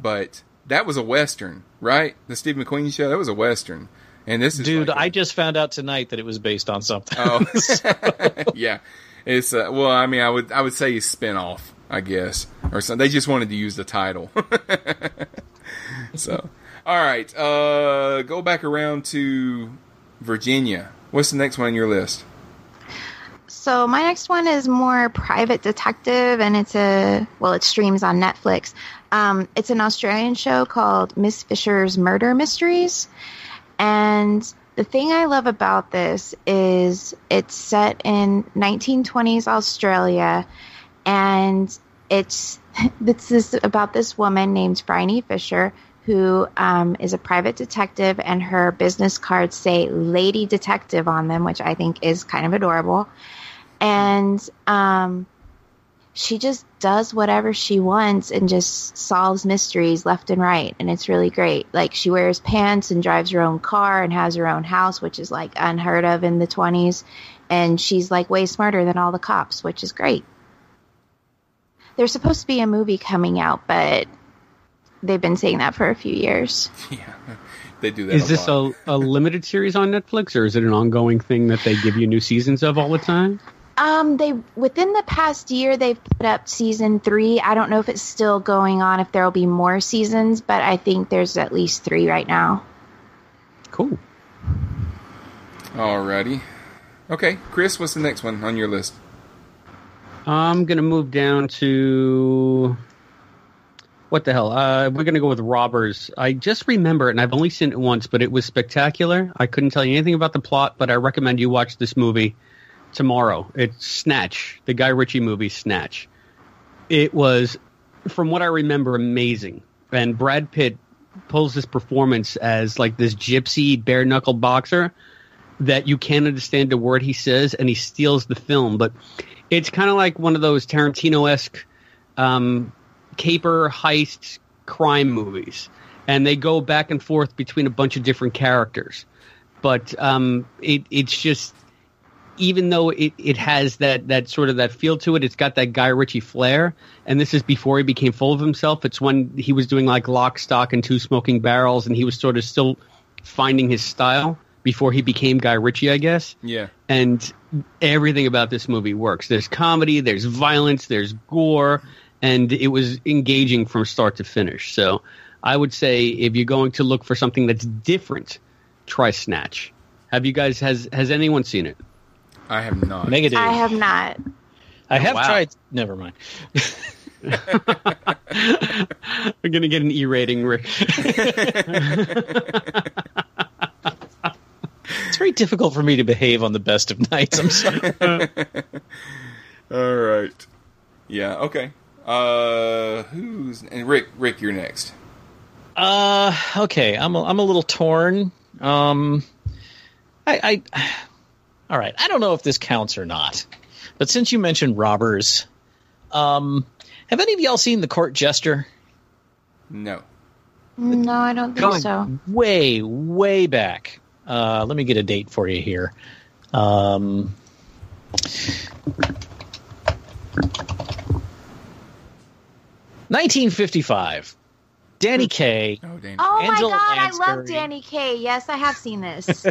But that was a western, right? The Steve McQueen show. That was a western. And this is Dude, like a- I just found out tonight that it was based on something. Oh, yeah. It's uh, well, I mean, I would I would say a spin off, I guess, or something. They just wanted to use the title. so, all right, uh, go back around to Virginia. What's the next one on your list? So my next one is more private detective, and it's a well, it streams on Netflix. Um, it's an Australian show called Miss Fisher's Murder Mysteries, and the thing I love about this is it's set in 1920s Australia, and it's it's about this woman named Phryne Fisher who um, is a private detective, and her business cards say "Lady Detective" on them, which I think is kind of adorable. And um, she just does whatever she wants and just solves mysteries left and right, and it's really great. Like she wears pants and drives her own car and has her own house, which is like unheard of in the twenties. And she's like way smarter than all the cops, which is great. There's supposed to be a movie coming out, but they've been saying that for a few years. Yeah. They do that. is a this lot. a, a limited series on Netflix or is it an ongoing thing that they give you new seasons of all the time? Um, they within the past year they've put up season three. I don't know if it's still going on, if there will be more seasons, but I think there's at least three right now. Cool. Alrighty. Okay, Chris, what's the next one on your list? I'm gonna move down to what the hell? Uh, we're gonna go with Robbers. I just remember it, and I've only seen it once, but it was spectacular. I couldn't tell you anything about the plot, but I recommend you watch this movie tomorrow. It's Snatch, the Guy Ritchie movie Snatch. It was, from what I remember, amazing. And Brad Pitt pulls this performance as like this gypsy bare knuckle boxer that you can't understand a word he says, and he steals the film. But it's kind of like one of those Tarantino esque um, caper heist crime movies, and they go back and forth between a bunch of different characters. But um, it, it's just even though it, it has that, that sort of that feel to it, it's got that Guy Ritchie flair. And this is before he became full of himself. It's when he was doing like Lock, Stock, and Two Smoking Barrels, and he was sort of still finding his style before he became Guy Ritchie, I guess Yeah. and everything about this movie works. There's comedy, there's violence, there's gore, and it was engaging from start to finish. So I would say if you're going to look for something that's different, try Snatch. Have you guys has has anyone seen it? I have not. Negative. I have not. I have wow. tried. Never mind. We're gonna get an E rating, Rick. It's very difficult for me to behave on the best of nights. I'm sorry. All right. Yeah. Okay. Uh, who's and Rick? Rick, you're next. Uh, okay. I'm a, I'm a little torn. Um, I, I, all right. I don't know if this counts or not, but since you mentioned robbers, um, have any of y'all seen the Court Jester? No. No, I don't think Going so. way, way back. Uh, let me get a date for you here. Um, Nineteen fifty-five. Danny Kaye, Oh Angela my god, I love Danny Kaye. Yes, I have seen this.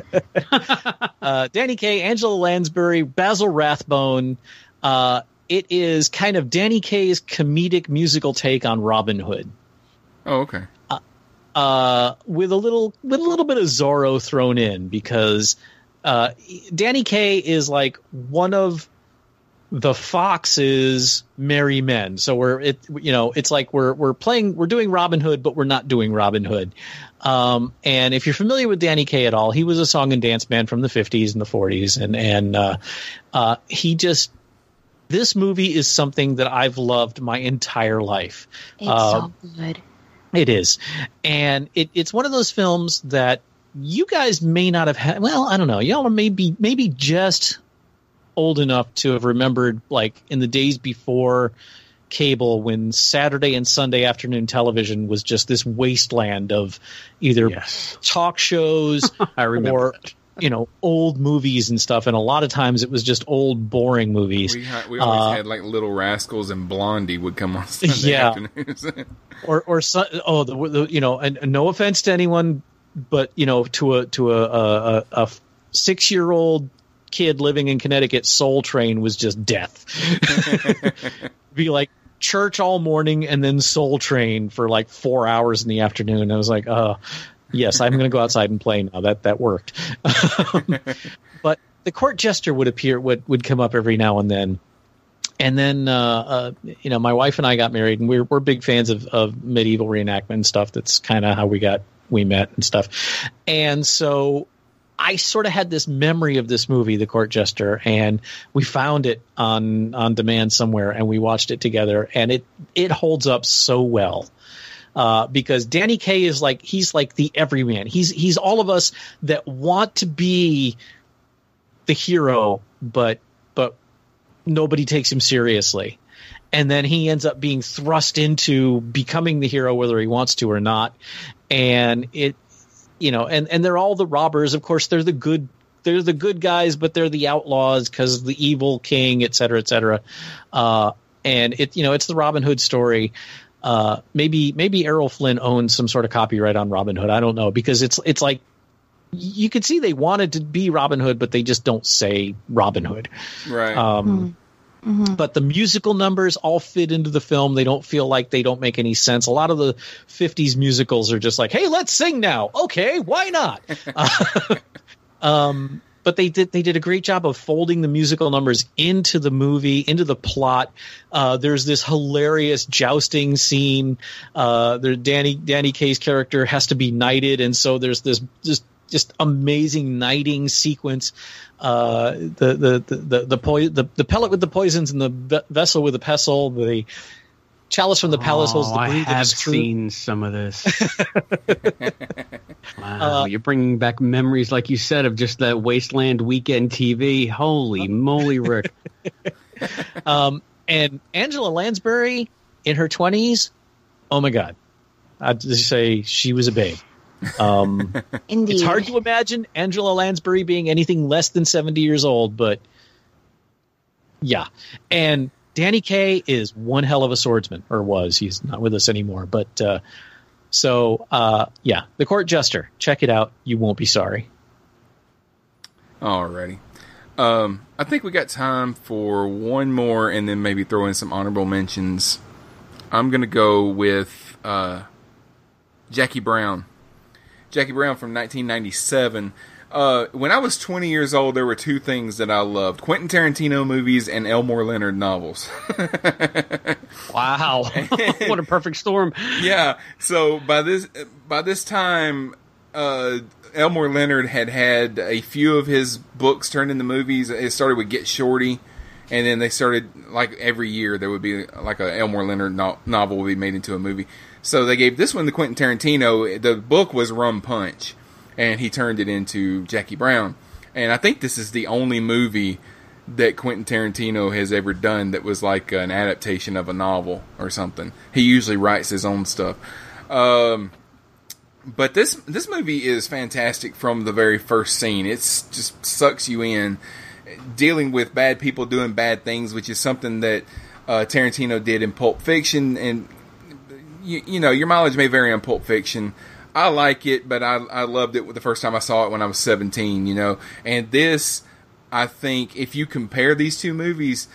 uh, Danny Kaye, Angela Lansbury, Basil Rathbone. Uh, it is kind of Danny Kaye's comedic musical take on Robin Hood. Oh, okay. uh, with a little with a little bit of Zorro thrown in because uh, Danny Kaye is like one of the foxes merry men. So we're it you know it's like we're we're playing we're doing Robin Hood, but we're not doing Robin Hood. Um, and if you're familiar with Danny Kaye at all, he was a song and dance man from the 50s and the 40s, and and uh, uh, he just this movie is something that I've loved my entire life. It's Uh, so good. it is, and it, it's one of those films that you guys may not have had. Well, I don't know. Y'all are maybe maybe just old enough to have remembered, like in the days before cable, when Saturday and Sunday afternoon television was just this wasteland of either talk shows or you know old movies and stuff. And a lot of times it was just old, boring movies. We, ha- we always Uh, had like Little Rascals and Blondie would come on Sunday Yeah. afternoons. or or so, oh the, the you know and, and no offense to anyone but you know to a to a a, a, a six year old kid living in Connecticut Soul Train was just death. Be like church all morning and then Soul Train for like four hours in the afternoon. I was like uh yes I'm gonna go outside and play now. That that worked. But the court jester would appear would would come up every now and then. And then uh, uh, you know my wife and I got married, and we're we're big fans of, of medieval reenactment and stuff. That's kind of how we got we met and stuff. And so I sort of had this memory of this movie, The Court Jester, and we found it on on demand somewhere, and we watched it together, and it it holds up so well. Uh, because Danny Kaye is like he's like the everyman. He's he's all of us that want to be the hero, but but nobody takes him seriously. And then he ends up being thrust into becoming the hero, whether he wants to or not. And it, you know, and, and they're all the robbers. Of course, they're the good, they're the good guys, but they're the outlaws because the evil king, et cetera, et cetera. Uh, and it, you know, it's the Robin Hood story. Uh, maybe, maybe Errol Flynn owns some sort of copyright on Robin Hood. I don't know because it's, it's like, you could see they wanted to be Robin Hood, but they just don't say Robin Hood. right. Um, But the musical numbers all fit into the film. They don't feel like they don't make any sense. A lot of the 50s musicals are just like, hey, let's sing now. Okay, why not? Uh, um, but they did they did a great job of folding the musical numbers into the movie, into the plot. Uh, there's this hilarious jousting scene. Uh, there, Danny Danny Kaye's character has to be knighted, and so there's this just just amazing knighting sequence. Uh, the the the the the, poi- the the pellet with the poisons and the ve- vessel with the pestle. The chalice from the palace holds Oh, the I have seen some of this. wow, Uh, you're bringing back memories, like you said, of just that wasteland weekend TV. Holy moly, Rick! Um, and Angela Lansbury in her twenties, oh my god, I'd just say she was a babe. Um, Indeed. it's hard to imagine Angela Lansbury being anything less than seventy years old, but yeah. And Danny Kaye is one hell of a swordsman, or was. He's not with us anymore, but uh, so uh, yeah, the Court Jester. Check it out. You won't be sorry. Alrighty. Um, I think we got time for one more, and then maybe throw in some honorable mentions. I'm gonna go with uh, Jackie Brown. Jackie Brown from 1997. Uh, when I was 20 years old, there were two things that I loved: Quentin Tarantino movies and Elmore Leonard novels. Wow, what a perfect storm! yeah. So by this by this time, uh, Elmore Leonard had had a few of his books turned into movies. It started with Get Shorty, and then they started like every year there would be like a Elmore Leonard no- novel would be made into a movie. So they gave this one to Quentin Tarantino. The book was Rum Punch, and he turned it into Jackie Brown. And I think this is the only movie that Quentin Tarantino has ever done that was like an adaptation of a novel or something. He usually writes his own stuff. Um, but this this movie is fantastic from the very first scene. It just sucks you in, dealing with bad people doing bad things, which is something that uh, Tarantino did in Pulp Fiction. And you, you know, your mileage may vary on Pulp Fiction. I like it, but I I loved it the first time I saw it when I was seventeen. You know, and this I think if you compare these two movies.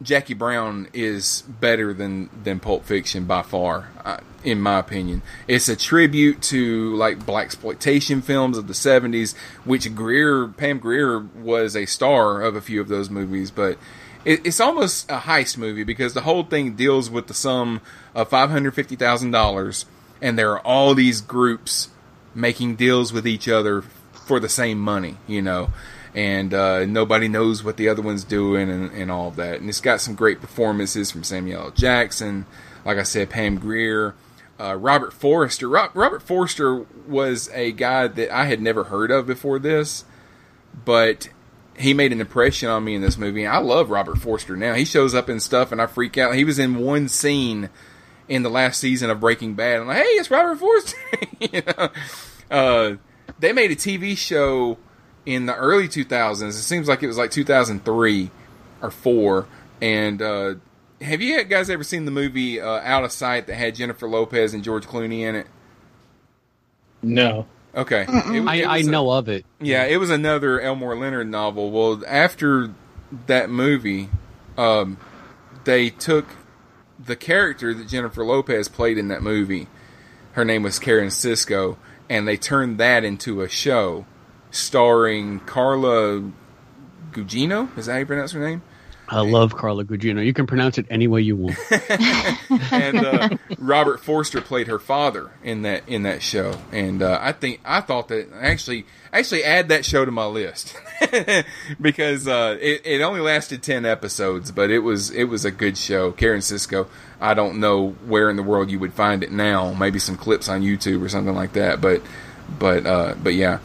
Jackie Brown is better than than Pulp Fiction by far, uh, in my opinion. It's a tribute to like black exploitation films of the '70s, which Grier Pam Grier was a star of a few of those movies, but it, it's almost a heist movie because the whole thing deals with the sum of five hundred fifty thousand dollars, and there are all these groups making deals with each other for the same money, you know and uh, nobody knows what the other one's doing and, and all of that. And it's got some great performances from Samuel L. Jackson, like I said, Pam Grier, uh, Robert Forster. Ro- Robert Forster was a guy that I had never heard of before this, but he made an impression on me in this movie. I love Robert Forster now. He shows up in stuff and I freak out. He was in one scene in the last season of Breaking Bad. I'm like, hey, it's Robert Forster. you know, uh, they made a TV show in the early 2000s. It seems like it was like 2003 or four. And uh, have you guys ever seen the movie uh, Out of Sight that had Jennifer Lopez and George Clooney in it? No. Okay, It, I, I know a, of it. Yeah, it was another Elmore Leonard novel. Well, after that movie, um, they took the character that Jennifer Lopez played in that movie. Her name was Karen Cisco, and they turned that into a show starring Carla Gugino. Is that how you pronounce her name? I love Carla Gugino. You can pronounce it any way you want. and uh, Robert Forster played her father in that in that show, and uh, I think I thought that actually actually add that show to my list because uh, it, it only lasted ten episodes, but it was it was a good show. Karen Cisco. I don't know where in the world you would find it now. Maybe some clips on YouTube or something like that. But but uh, but yeah.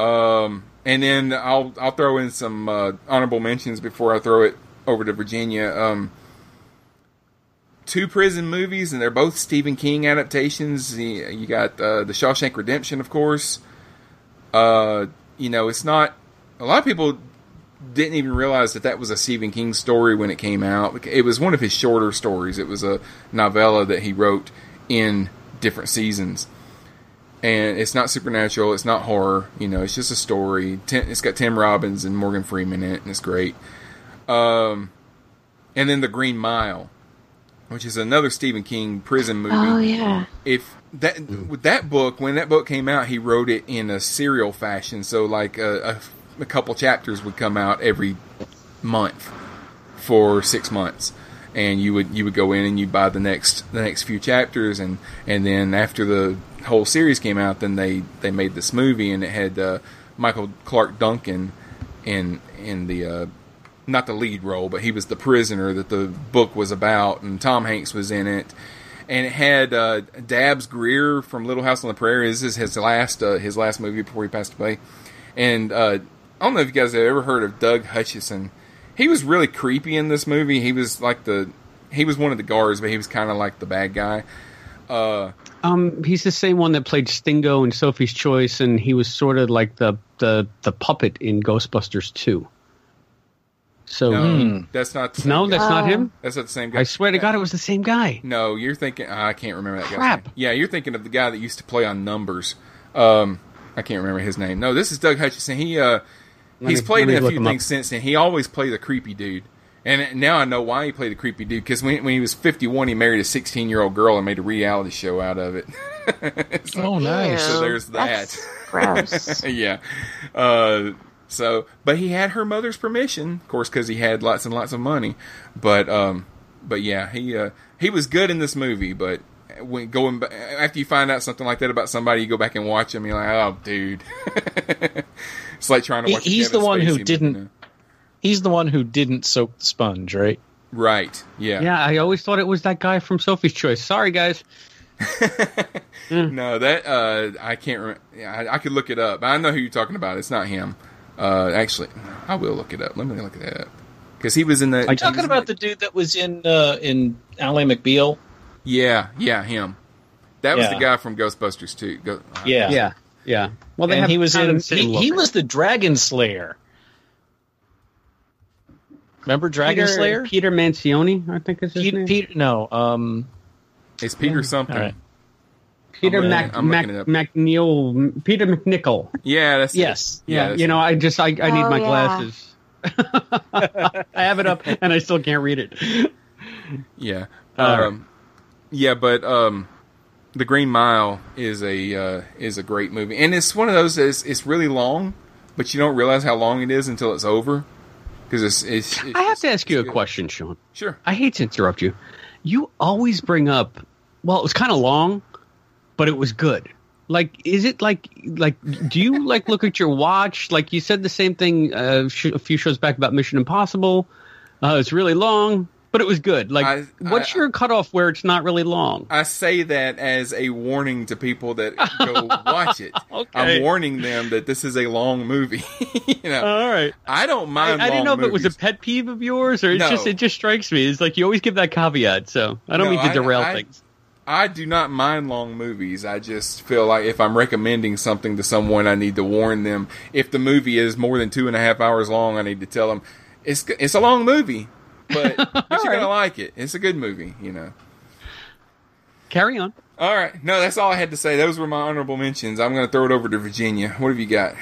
Um, and then I'll I'll throw in some uh, honorable mentions before I throw it over to Virginia. Um, two prison movies, and they're both Stephen King adaptations. You, got uh, the Shawshank Redemption, of course. Uh, you know, it's not a lot of people didn't even realize that that was a Stephen King story when it came out. It was one of his shorter stories. It was a novella that he wrote in different seasons and it's not supernatural. It's not horror. You know, it's just a story. It's got Tim Robbins and Morgan Freeman in it, and it's great. Um, and then The Green Mile, which is another Stephen King prison movie. Oh yeah. If that with that book, when that book came out, he wrote it in a serial fashion. So like a, a, a couple chapters would come out every month for six months and you would you would go in and you buy the next the next few chapters and and then after the whole series came out then they they made this movie and it had uh, Michael Clarke Duncan in in the uh, not the lead role but he was the prisoner that the book was about and Tom Hanks was in it and it had uh, Dabbs Greer from Little House on the Prairie this is his last uh, his last movie before he passed away and uh, I don't know if you guys have ever heard of Doug Hutchison he was really creepy in this movie. He was like the he was one of the guards, but he was kind of like the bad guy. Uh, um, he's the same one that played Stingo in Sophie's Choice, and he was sort of like the the the puppet in Ghostbusters 2. So no, hmm. that's not. The no, that's not him. That's not the same guy. I swear to God, it was the same guy. No, you're thinking. Oh, I can't remember that Crap. Name. Yeah, you're thinking of the guy that used to play on Numbers. Um, I can't remember his name. No, this is Doug Hutchison. He uh, he's me, played in a few up. things since, and he always played the creepy dude. And now I know why he played the creepy dude because when, when he was 51, he married a 16 year old girl and made a reality show out of it. so, oh, nice. So there's that. That's gross. yeah. Uh, so, but he had her mother's permission, of course, because he had lots and lots of money. But, um, but yeah, he uh, he was good in this movie. But when going ba- after you find out something like that about somebody, you go back and watch him. You're like, oh, dude. it's like trying to watch. a he's Kevin the one Spacey who didn't- you know? He's the one who didn't soak the sponge, right? Right. Yeah. Yeah, I always thought it was that guy from Sophie's Choice. Sorry, guys. No, that uh, I can't. Re- yeah, I, I could look it up. I know who you're talking about. It's not him. Uh, actually, I will look it up. Let me look that up because he was in the. Are you talking about the dude that was in uh, in Ally McBeal? Yeah, yeah, him. That was Yeah. the guy from Ghostbusters too. Go, Yeah. Yeah, yeah. Well, then he was in. the same He, he was the Dragon Slayer. Remember Dragon Peter, Slayer? Peter Mancioni, I think is his Peter, name. Peter, no, um, It's Peter something. all right. Peter I'm Mac, Mac, looking. McNeil, Peter MacNicol. Yeah, that's Yes. Yeah, that's you know, I just I, I need Oh, my yeah. glasses. I have it up and I still can't read it. Yeah. All right. Um, yeah, but um, the Green Mile is a uh, is a great movie, and it's one of those. It's, it's really long, but you don't realize how long it is until it's over. Because it's, it's, it's I have to ask you a question, Sean. Sure. I hate to interrupt you. You always bring up, well, it was kind of long, but it was good. Like, is it like, like, do you like look at your watch? Like you said the same thing uh, sh- a few shows back about Mission Impossible. Uh, it's really long, but it was good. Like, I- what's I- your cutoff where it's not really long? I say that as a warning to people that go watch it. Okay. I'm warning them that this is a long movie. you know, All right. I don't I, mind. I didn't know long if it was a pet peeve of yours or it's No. just it just strikes me. It's like you always give that caveat, so I don't No, mean to derail I- things. I do not mind long movies. I just feel like if I'm recommending something to someone, I need to warn them. If the movie is more than two and a half hours long, I need to tell them it's it's a long movie, but, but you're gonna like it. It's a good movie, you know. Carry on. All right, no, that's all I had to say. Those were my honorable mentions. I'm going to throw it over to Virginia. What have you got?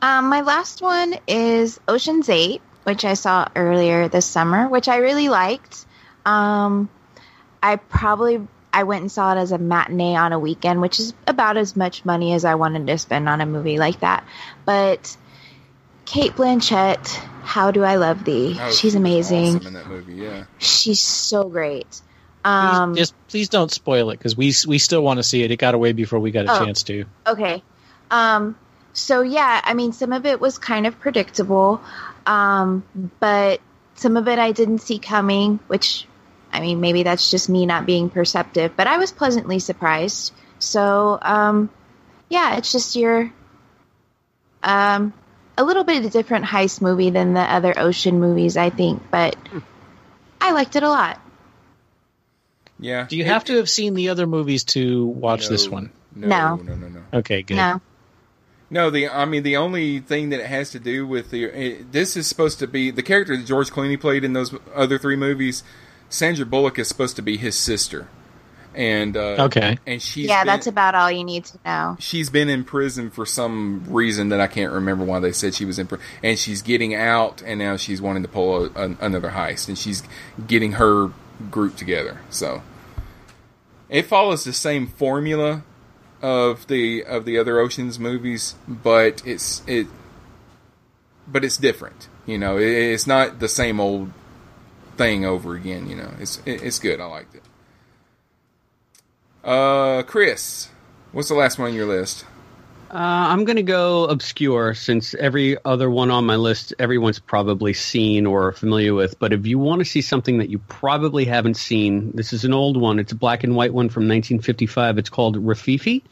Um, my last one is Ocean's Eight, which I saw earlier this summer, which I really liked. Um, I probably I went and saw it as a matinee on a weekend, which is about as much money as I wanted to spend on a movie like that. But Cate Blanchett, how do I love thee? Oh, She's amazing. Awesome in that movie, yeah. She's so great. Um, Just please don't spoil it because we we still want to see it. It got away before we got a Oh. chance to. Okay. Um, so yeah, I mean, some of it was kind of predictable, um, but some of it I didn't see coming, which, I mean, maybe that's just me not being perceptive, but I was pleasantly surprised. So, um, yeah, it's just your, um, a little bit of a different heist movie than the other ocean movies, I think, but I liked it a lot. Yeah. Do you have to have seen the other movies to watch this one? No, No. no, no, no. Okay, good. No. No, the I mean the only thing that it has to do with the it, this is supposed to be the character that George Clooney played in those other three movies. Sandra Bullock is supposed to be his sister, and uh, Okay. and she's yeah, been, that's about all you need to know. she's been in prison for some reason that I can't remember why they said she was in prison, and she's getting out, and now she's wanting to pull a, an, another heist, and she's getting her group together. So it follows the same formula of the of the other Ocean's movies, but it's it, but it's different. You know, it, it's not the same old thing over again. You know, it's it, it's good. I liked it. Uh, Chris, what's the last one on your list? Uh, I'm going to go obscure since every other one on my list, everyone's probably seen or familiar with. But if you want to see something that you probably haven't seen, this is an old one. It's a black and white one from 1955. It's called Rififi.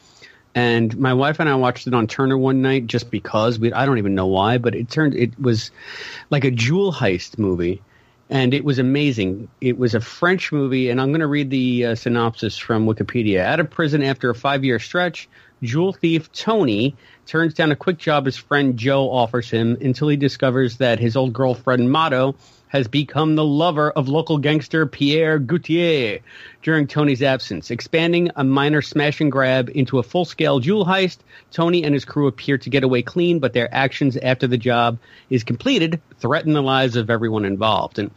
And my wife and I watched it on Turner one night just because we, I don't even know why, but it turned, it was like a jewel heist movie. And it was amazing. It was a French movie, and I'm going to read the uh, synopsis from Wikipedia. Out of prison after a five year stretch, jewel thief Tony turns down a quick job his friend Joe offers him until he discovers that his old girlfriend Mado has become the lover of local gangster Pierre Grutter during Tony's absence. Expanding a minor smash and grab into a full scale jewel heist, Tony and his crew appear to get away clean, but their actions after the job is completed threaten the lives of everyone involved. And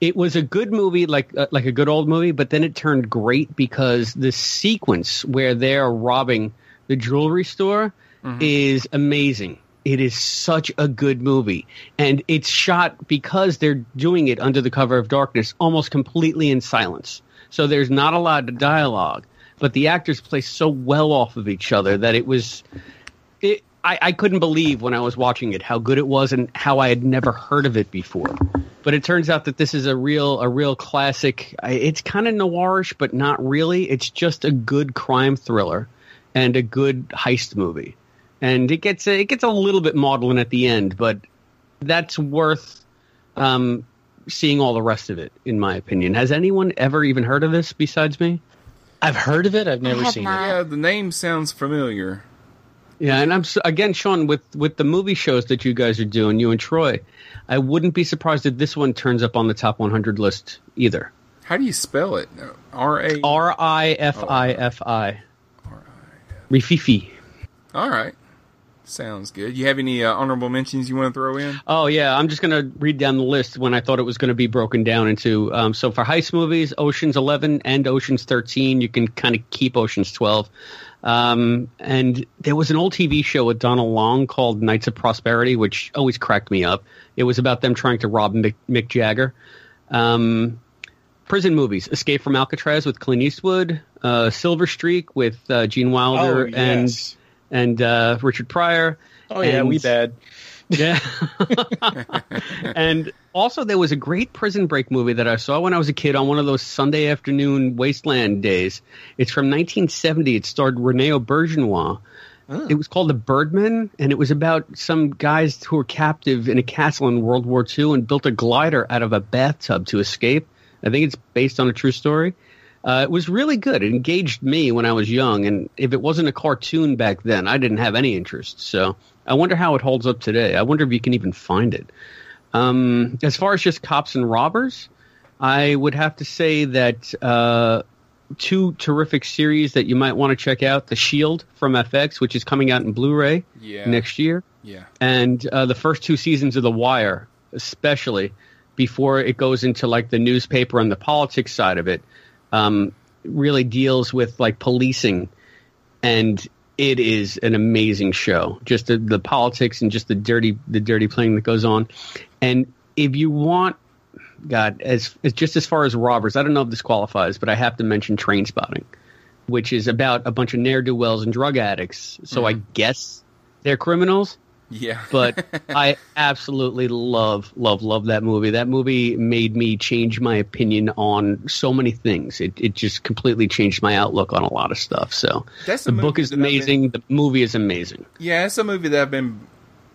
it was a good movie, like uh, like a good old movie, but then it turned great because the sequence where they're robbing the jewelry store is amazing. It is such a good movie, and it's shot because they're doing it under the cover of darkness, almost completely in silence. So there's not a lot of dialogue, but the actors play so well off of each other that it was. It, I, I couldn't believe when I was watching it how good it was and how I had never heard of it before. But it turns out that this is a real a real classic. It's kind of noirish, but not really. It's just a good crime thriller and a good heist movie. And it gets a, it gets a little bit maudlin at the end, but that's worth um, seeing all the rest of it, in my opinion. Has anyone ever even heard of this besides me? I've heard of it. I've never seen not. Yeah, the name sounds familiar. Yeah, and I'm again, Sean, with with the movie shows that you guys are doing, you and Troy, I wouldn't be surprised if this one turns up on the top 100 list either. How do you spell it? R A. R I F I F I. Rififi. All right. Sounds good. You have any uh, honorable mentions you want to throw in? Oh yeah, I'm just gonna read down the list when I thought it was gonna be broken down into. Um, so for heist movies, Ocean's 11 and Ocean's 13, you can kind of keep Ocean's 12. Um, and there was an old TV show with Donal Logue called Knights of Prosperity, which always cracked me up. It was about them trying to rob Mick, Mick Jagger. Um, prison movies: Escape from Alcatraz with Clint Eastwood, uh, Silver Streak with uh, Gene Wilder Oh, yes. and and uh, Richard Pryor. Oh yeah, and- we bad. yeah. and also, there was a great Prison Break movie that I saw when I was a kid on one of those Sunday afternoon wasteland days. It's from 1970. It starred Rene Auberjonois. It was called The Birdman, and it was about some guys who were captive in a castle in World War II and built a glider out of a bathtub to escape. I think it's based on a true story. Uh, it was really good. It engaged me when I was young, and if it wasn't a cartoon back then, I didn't have any interest. So I wonder how it holds up today. I wonder if you can even find it. Um, as far as just cops and robbers, I would have to say that uh, two terrific series that you might want to check out: The Shield from FX, which is coming out in Blu-ray Yeah. next year, Yeah. and uh, the first two seasons of The Wire, especially before it goes into like the newspaper and the politics side of it, um, really deals with like policing, and it is an amazing show. Just the, the politics and just the dirty the dirty playing that goes on, and if you want. God, as, as just as far as robbers, I don't know if this qualifies, but I have to mention Trainspotting, which is about a bunch of ne'er do wells and drug addicts. So I guess they're criminals Yeah. but I absolutely love, love, love that movie. That movie made me change my opinion on so many things. It it just completely changed my outlook on a lot of stuff. So That's the book is I've been- amazing. The movie is amazing. Yeah, it's a movie that I've been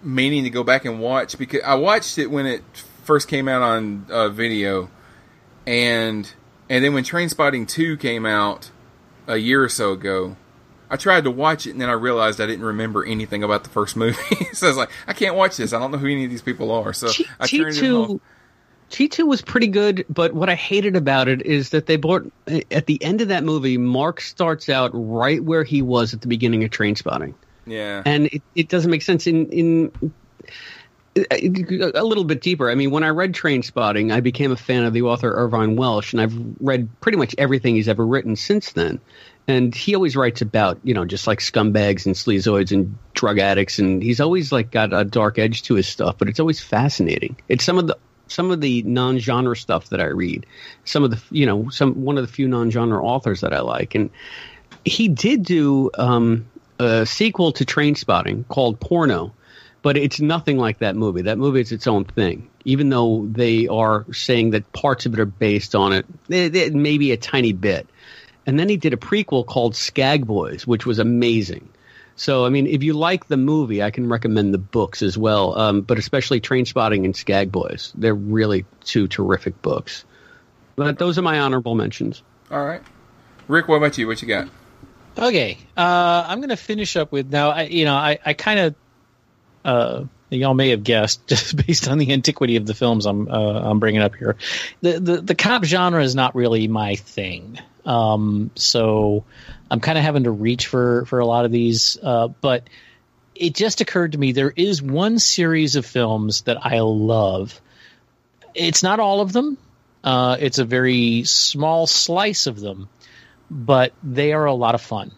meaning to go back and watch because I watched it when it first came out on uh, video, and and then when Trainspotting Two came out a year or so ago, I tried to watch it and then I realized I didn't remember anything about the first movie. so I was like, I can't watch this. I don't know who any of these people are. So I turned it off. T two was pretty good, but what I hated about it is that they brought at the end of that movie. Mark starts out right where he was at the beginning of Trainspotting. Yeah. and it, it doesn't make sense in in a little bit deeper. I mean, when I read Trainspotting, I became a fan of the author Irvine Welsh, and I've read pretty much everything he's ever written since then. And he always writes about you know just like scumbags and sleazoids and drug addicts, and he's always like got a dark edge to his stuff, but it's always fascinating. It's some of the some of the non-genre stuff that I read, some of the you know some one of the few non-genre authors that I like, and he did do um, a sequel to Trainspotting called Porno, but it's nothing like that movie. That movie is its own thing. Even though they are saying that parts of it are based on it, eh, eh, maybe a tiny bit. And then he did a prequel called Skagboys, which was amazing. So, I mean, if you like the movie, I can recommend the books as well, um, but especially Trainspotting and Skagboys. They're really two terrific books. But those are my honorable mentions. All right. Rick, what about you? What you got? Okay, uh, I'm going to finish up with now. I, you know, I, I kind of, uh, y'all may have guessed just based on the antiquity of the films I'm uh, I'm bringing up here. The, the the cop genre is not really my thing. Um, so I'm kind of having to reach for for a lot of these. Uh, but it just occurred to me there is one series of films that I love. It's not all of them. Uh, it's a very small slice of them, but they are a lot of fun.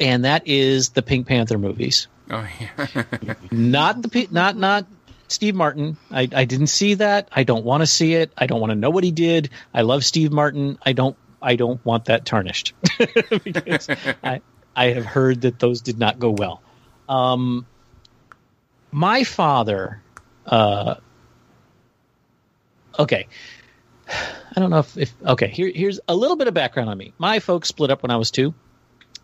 And that is the Pink Panther movies. Oh yeah. Not the not not Steve Martin. I, I didn't see that. I don't want to see it. I don't want to know what he did. I love Steve Martin. I don't. I don't want that tarnished because I I have heard that those did not go well. Um, my father. Uh, okay. I don't know if, if okay. Here, here's a little bit of background on me. My folks split up when I was two,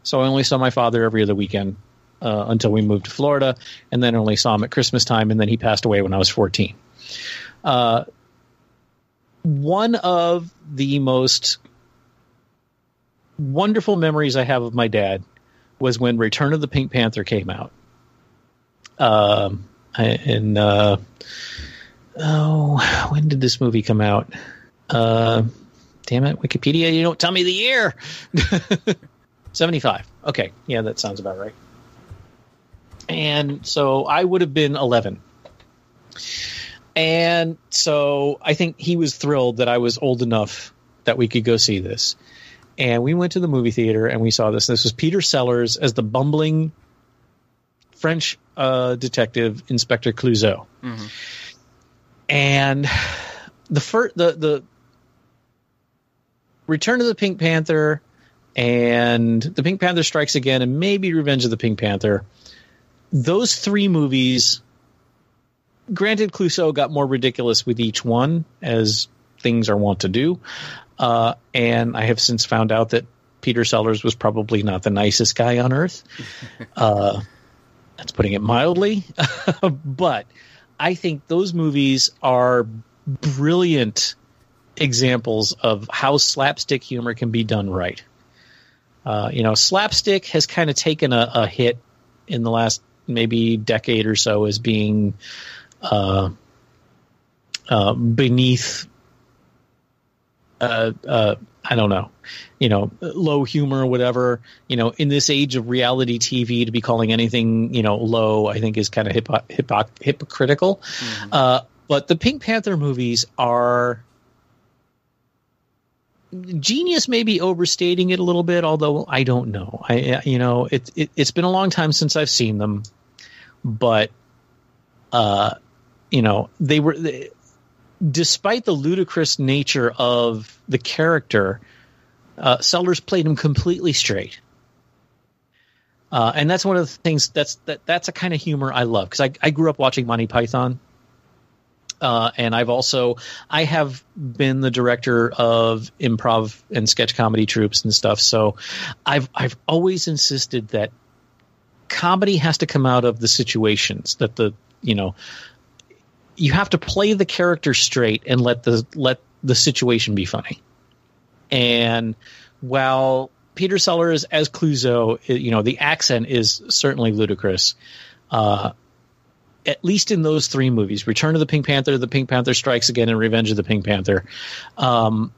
so I only saw my father every other weekend uh, until we moved to Florida, and then only saw him at Christmas time, and then he passed away when I was 14. Uh, one of the most wonderful memories I have of my dad was when Return of the Pink Panther came out. Um, and uh, oh, when did this movie come out? Uh, damn it, Wikipedia, you don't tell me the year. 75. Okay, yeah, that sounds about right. And so I would have been 11. And so I think he was thrilled that I was old enough that we could go see this. And we went to the movie theater and we saw this. This was Peter Sellers as the bumbling French uh, detective Inspector Clouseau. Mm-hmm. And the first, the the Return of the Pink Panther and the Pink Panther Strikes Again and maybe Revenge of the Pink Panther. Those three movies, granted, Clouseau got more ridiculous with each one, as things are wont to do. Uh, and I have since found out that Peter Sellers was probably not the nicest guy on earth. Uh, that's putting it mildly. but I think those movies are brilliant examples of how slapstick humor can be done right. Uh, you know, slapstick has kind of taken a, a, hit in the last maybe decade or so as being uh, uh, beneath. Uh, uh, I don't know, you know, low humor or whatever. You know, in this age of reality TV, to be calling anything you know low, I think is kind of hypo- hypo- hypocritical. Mm-hmm. Uh, but the Pink Panther movies are genius maybe overstating it a little bit although i don't know i you know it, it has been a long time since i've seen them but uh you know they were they, despite the ludicrous nature of the character uh sellers played him completely straight uh, and that's one of the things that's that that's a kind of humor I love because I, I grew up watching Monty Python uh, and I've also I have been the director of improv and sketch comedy troupes and stuff. So I've I've always insisted that comedy has to come out of the situations that the you know you have to play the character straight and let the let the situation be funny. And while Peter Sellers as Clouseau, you know, the accent is certainly ludicrous. Uh, at least in those three movies, Return of the Pink Panther, The Pink Panther Strikes Again, and Revenge of the Pink Panther, um,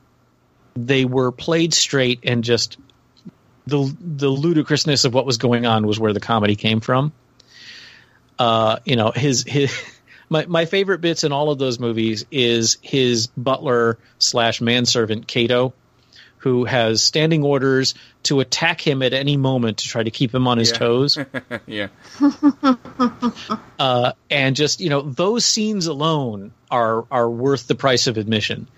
they were played straight and just the the ludicrousness of what was going on was where the comedy came from. Uh, you know, his his my my favorite bits in all of those movies is his butler slash manservant Cato, who has standing orders to attack him at any moment to try to keep him on his yeah. toes. yeah. uh, and just you know, those scenes alone are are worth the price of admission.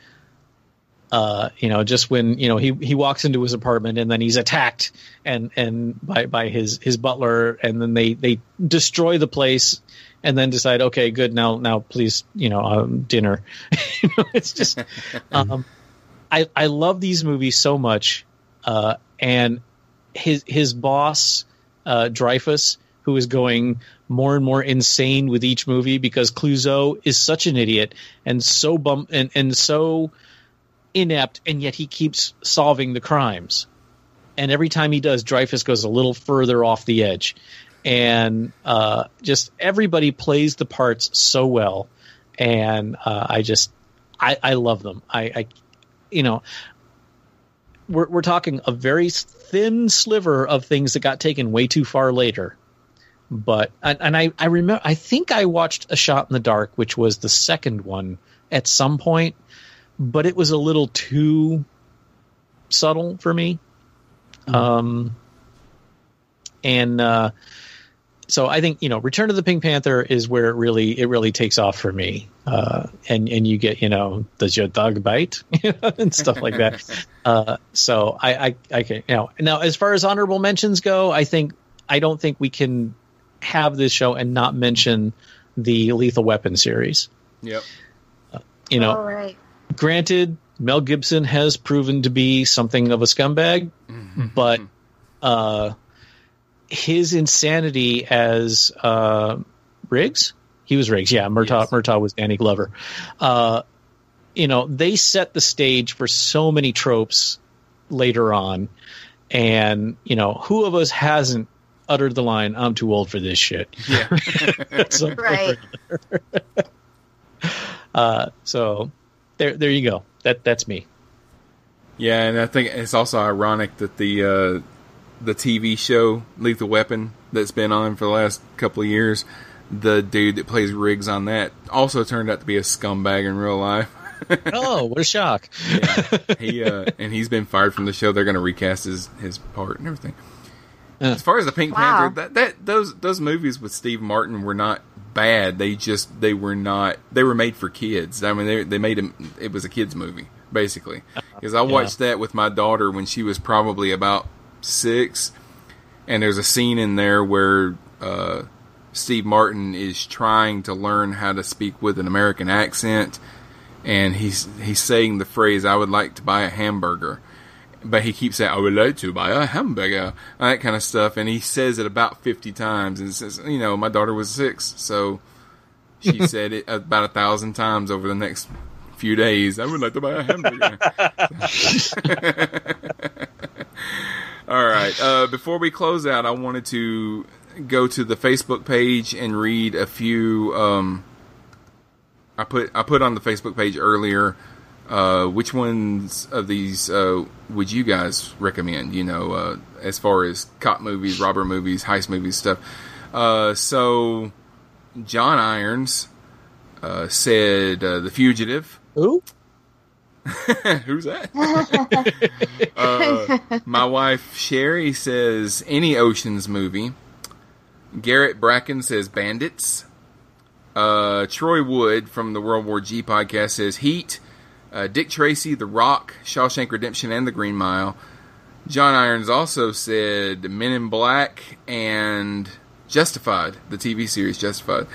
Uh, you know, just when you know he he walks into his apartment and then he's attacked and and by by his his butler and then they they destroy the place and then decide okay good now now please you know um, dinner. you know, it's just um, I I love these movies so much, uh, and his his boss uh, Dreyfus, who is going more and more insane with each movie because Clouseau is such an idiot and so bum and and so inept, and yet he keeps solving the crimes. And every time he does, Dreyfus goes a little further off the edge, and uh, just everybody plays the parts so well, and uh, I just I, I love them. I, I you know, we're we're talking a very thin sliver of things that got taken way too far later. But and, and I I remember I think I watched a shot in the dark, which was the second one at some point, but it was a little too subtle for me. Um, and uh, so I think you know, Return of the Pink Panther is where it really it really takes off for me, uh, and and you get you know, does your dog bite and stuff like that. uh, so I, I I can you know now as far as honorable mentions go, I think I don't think we can have this show and not mention the Lethal Weapon series. Yep. You know, All right. granted, Mel Gibson has proven to be something of a scumbag, but uh, his insanity as uh, Riggs, he was Riggs, yeah. Murtaugh, Murtaugh was Danny Glover. Uh, you know, they set the stage for so many tropes later on, and you know, who of us hasn't uttered the line "I'm too old for this shit"? Yeah. So- Right. uh, so there, there you go. That that's me. Yeah, and I think it's also ironic that the uh, the TV show Lethal Weapon that's been on for the last couple of years, the dude that plays Riggs on that also turned out to be a scumbag in real life. oh, what a shock! he uh, and he's been fired from the show. They're going to recast his his part and everything. Uh. As far as the Pink Wow. Panther, that, that those those movies with Steve Martin were not bad. They just they were not they were made for kids. I mean, they they made him. It was a kids movie basically. Because I Yeah. watched that with my daughter when she was probably about six, and there's a scene in there where uh, Steve Martin is trying to learn how to speak with an American accent, and he's he's saying the phrase "I would like to buy a hamburger." But he keeps saying, "I would like to buy a hamburger," and that kind of stuff, and he says it about fifty times. And says, "You know, my daughter was six, so she said it about a thousand times over the next few days. I would like to buy a hamburger." All right. Uh, before we close out, I wanted to go to the Facebook page and read a few. Um, I put I put on the Facebook page earlier. Uh, which ones of these uh, would you guys recommend? You know, uh, as far as cop movies, robber movies, heist movies, stuff. Uh, so, John Irons uh, said uh, The Fugitive. Who? Who's that? uh, my wife Sherry says any Ocean's movie. Garrett Bracken says Bandits. Uh, Troy Wood from the World War G podcast says Heat. Uh, Dick Tracy, The Rock, Shawshank Redemption, and The Green Mile. John Irons also said Men in Black and Justified, the TV series Justified.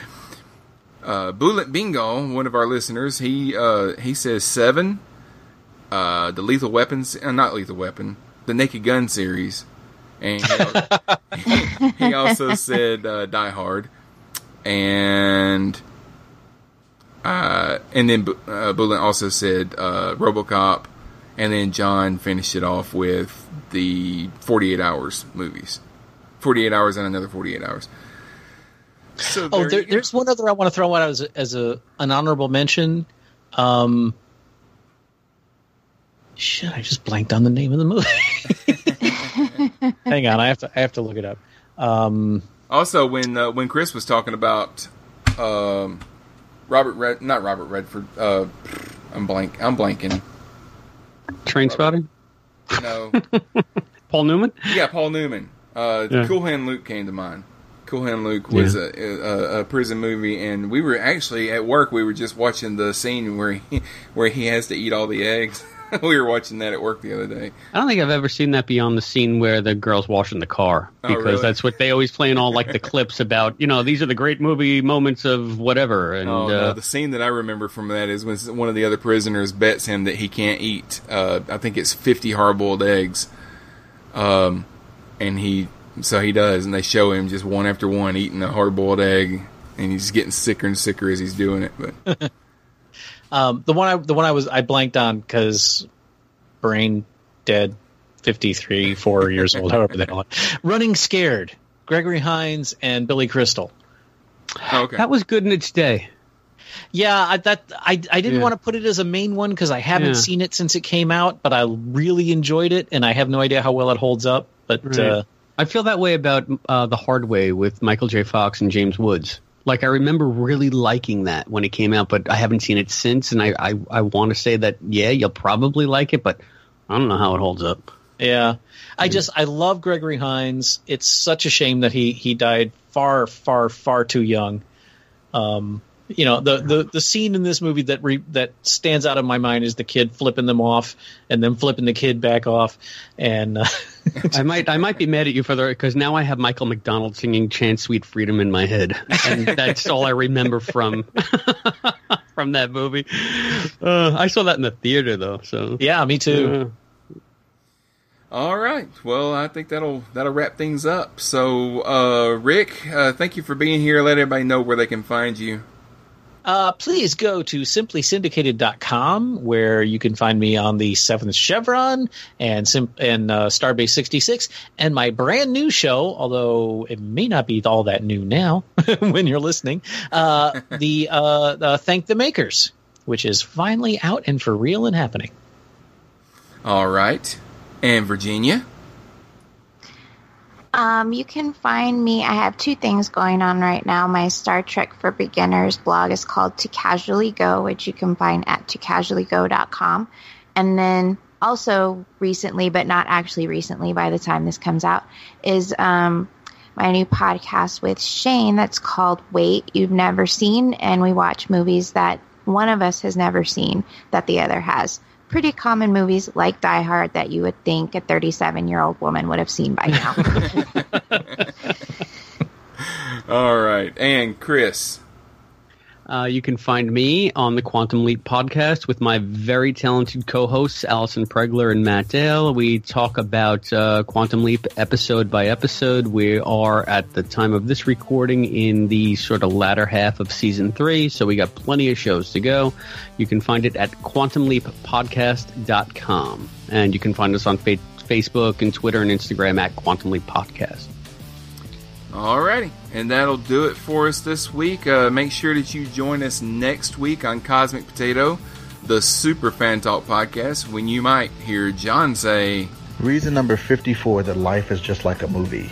Uh, Bullet Bingo, one of our listeners, he uh, he says Seven, uh, the Lethal Weapons, uh, not Lethal Weapon, the Naked Gun series, and he, he also said uh, Die Hard, and uh, and then uh, Bullet also said uh, RoboCop, and then John finished it off with the Forty Eight Hours movies, Forty Eight Hours and another Forty Eight Hours. So Oh, there there, you go. there's one other I want to throw out as as a an honorable mention. Um, shit, I just blanked on the name of the movie. Hang on, I have to I have to look it up. Um, Also, when uh, when Chris was talking about um, Robert Red, not Robert Redford, uh, I'm blank, I'm blanking. Trainspotting? No, Paul Newman? yeah, Paul Newman. Uh, Yeah. Cool Hand Luke came to mind. Cool Hand Luke was Yeah. a, a, a prison movie, and we were actually at work. We were just watching the scene where he where he has to eat all the eggs. we were watching that at work the other day. I don't think I've ever seen that beyond the scene where the girl's washing the car Oh, because really? that's what they always play in all like the clips about. You know, these are the great movie moments of whatever. And Oh, no, uh, the scene that I remember from that is when one of the other prisoners bets him that he can't eat. Uh, I think it's fifty hard-boiled eggs. Um, and he so he does, and they show him just one after one eating a hard-boiled egg, and he's getting sicker and sicker as he's doing it. But um, the one I the one I was I blanked on because brain dead, fifty three, four years old, however they call it. Running scared, Gregory Hines and Billy Crystal. okay, that was good in its day. Yeah, I, that I I didn't Yeah. want to put it as a main one because I haven't Yeah. seen it since it came out, but I really enjoyed it, and I have no idea how well it holds up. But Right. uh, I feel that way about uh, the Hard Way with Michael J. Fox and James Woods. Like I remember really liking that when it came out, but I haven't seen it since, and I I, I want to say that yeah, you'll probably like it, but I don't know how it holds up. yeah, I just I love Gregory Hines. It's such a shame that he he died far, far, far too young. Um, you know the, the the scene in this movie that re, that stands out in my mind is the kid flipping them off and then flipping the kid back off and uh, I might I might be mad at you for the because now I have Michael McDonald singing "Chant Sweet Freedom" in my head, and that's all I remember from from that movie. Uh, I saw that in the theater though, so yeah, me too. All right. Well, I think that'll that'll wrap things up. So, uh, Rick, uh, thank you for being here. Let everybody know where they can find you. Uh, please go to simplysyndicated.com where you can find me on the Seventh Chevron and Sim- and uh, Starbase 66 and my brand new show, although it may not be all that new now when you're listening, uh, the, uh, the Thank the Makers, which is finally out and for real and happening. All right. And Virginia? Um, you can find me. I have two things going on right now. My Star Trek for Beginners blog is called To Casually Go, which you can find at tocasuallygo.com. And then also recently, but not actually recently by the time this comes out, is um, my new podcast with Shane that's called Wait You've Never Seen. And we watch movies that one of us has never seen that the other has pretty common movies like Die Hard that you would think a 37 year old woman would have seen by now. All right. And Chris. Uh, you can find me on the Quantum Leap podcast with my very talented co-hosts Allison Pregler and Matt Dale. We talk about uh, Quantum Leap episode by episode. We are at the time of this recording in the sort of latter half of season three, so we got plenty of shows to go. You can find it at quantumleappodcast.com, and you can find us on fa- Facebook and Twitter and Instagram at Quantum Leap Podcast. Alrighty, and that'll do it for us this week. Uh, make sure that you join us next week on Cosmic Potato, the Super Fan Talk podcast, when you might hear John say, Reason number 54 that life is just like a movie.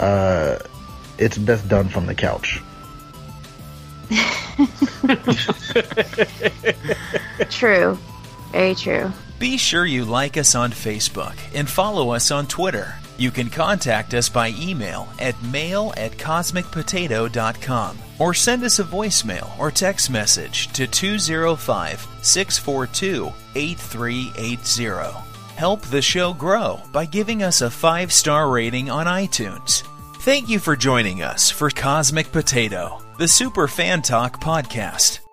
Uh, it's best done from the couch. true. Very true. Be sure you like us on Facebook and follow us on Twitter. You can contact us by email at mail at cosmicpotato.com or send us a voicemail or text message to 205 642 8380. Help the show grow by giving us a five star rating on iTunes. Thank you for joining us for Cosmic Potato, the Super Fan Talk podcast.